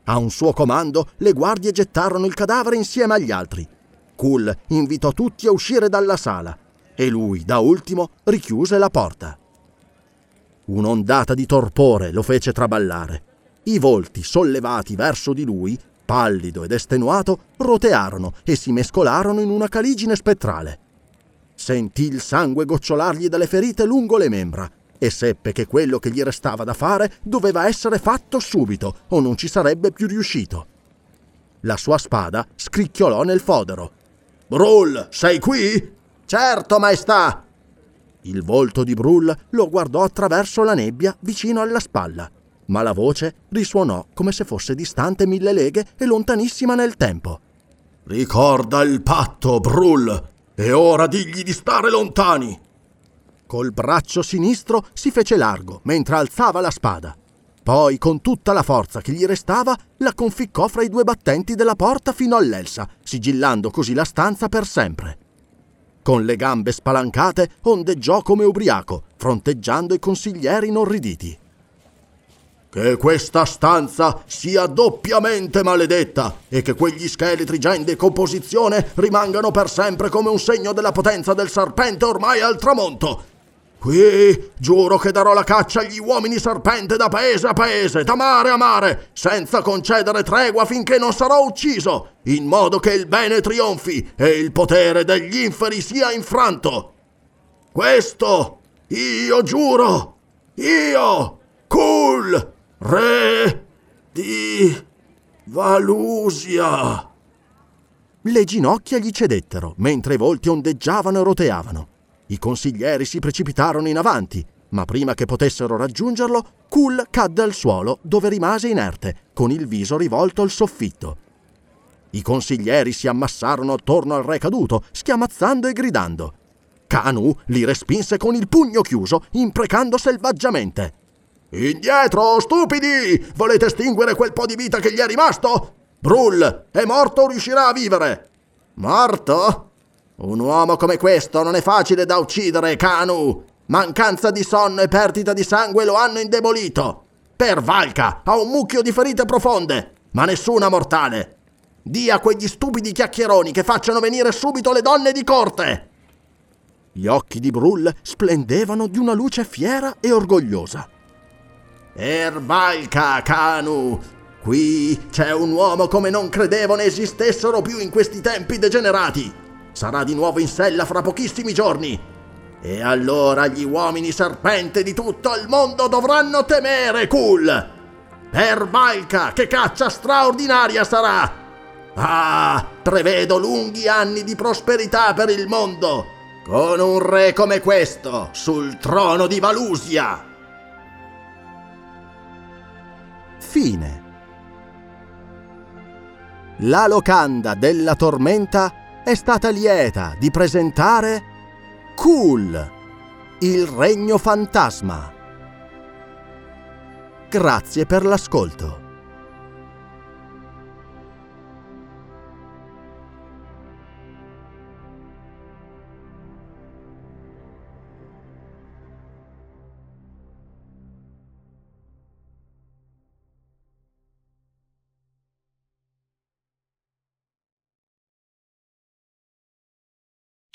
[SPEAKER 1] A un suo comando le guardie gettarono il cadavere insieme agli altri. Cool invitò tutti a uscire dalla sala e lui, da ultimo, richiuse la porta. Un'ondata di torpore lo fece traballare. I volti sollevati verso di lui, pallido ed estenuato, rotearono e si mescolarono in una caligine spettrale. Sentì il sangue gocciolargli dalle ferite lungo le membra e seppe che quello che gli restava da fare doveva essere fatto subito o non ci sarebbe più riuscito. La sua spada scricchiolò nel fodero.
[SPEAKER 5] Brull, sei qui?
[SPEAKER 1] Certo, maestà, il volto di Brull lo guardò attraverso la nebbia vicino alla spalla, ma la voce risuonò come se fosse distante mille leghe e lontanissima nel tempo.
[SPEAKER 5] Ricorda il patto, Brull, e ora digli di stare lontani.
[SPEAKER 1] Col braccio sinistro si fece largo mentre alzava la spada. Poi, con tutta la forza che gli restava, la conficcò fra i due battenti della porta fino all'elsa, sigillando così la stanza per sempre. Con le gambe spalancate ondeggiò come ubriaco, fronteggiando i consiglieri inorriditi.
[SPEAKER 5] Che questa stanza sia doppiamente maledetta e che quegli scheletri già in decomposizione rimangano per sempre come un segno della potenza del serpente ormai al tramonto. Qui giuro che darò la caccia agli uomini serpente da paese a paese, da mare a mare, senza concedere tregua finché non sarò ucciso, in modo che il bene trionfi e il potere degli inferi sia infranto. Questo io giuro, io, Kul, re di Valusia.
[SPEAKER 1] Le ginocchia gli cedettero, mentre i volti ondeggiavano e roteavano. I consiglieri si precipitarono in avanti, ma prima che potessero raggiungerlo, Kul cadde al suolo dove rimase inerte, con il viso rivolto al soffitto. I consiglieri si ammassarono attorno al re caduto, schiamazzando e gridando. Kanu li respinse con il pugno chiuso, imprecando selvaggiamente.
[SPEAKER 5] Indietro, stupidi! Volete estinguere quel po' di vita che gli è rimasto? Brull è morto o riuscirà a vivere?
[SPEAKER 1] Morto? Un uomo come questo non è facile da uccidere, Kanu. Mancanza di sonno e perdita di sangue lo hanno indebolito. Per Valka ha un mucchio di ferite profonde, ma nessuna mortale. Dia a quegli stupidi chiacchieroni che facciano venire subito le donne di corte. Gli occhi di Brull splendevano di una luce fiera e orgogliosa. Per Valka, Kanu, qui c'è un uomo come non credevo ne esistessero più in questi tempi degenerati sarà di nuovo in sella fra pochissimi giorni. E allora gli uomini serpente di tutto il mondo dovranno temere Kul. Per Malka, che caccia straordinaria sarà! Ah, prevedo lunghi anni di prosperità per il mondo, con un re come questo sul trono di Valusia. Fine. La locanda della tormenta è stata lieta di presentare Cool, il regno fantasma. Grazie per l'ascolto.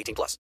[SPEAKER 7] 18 plus.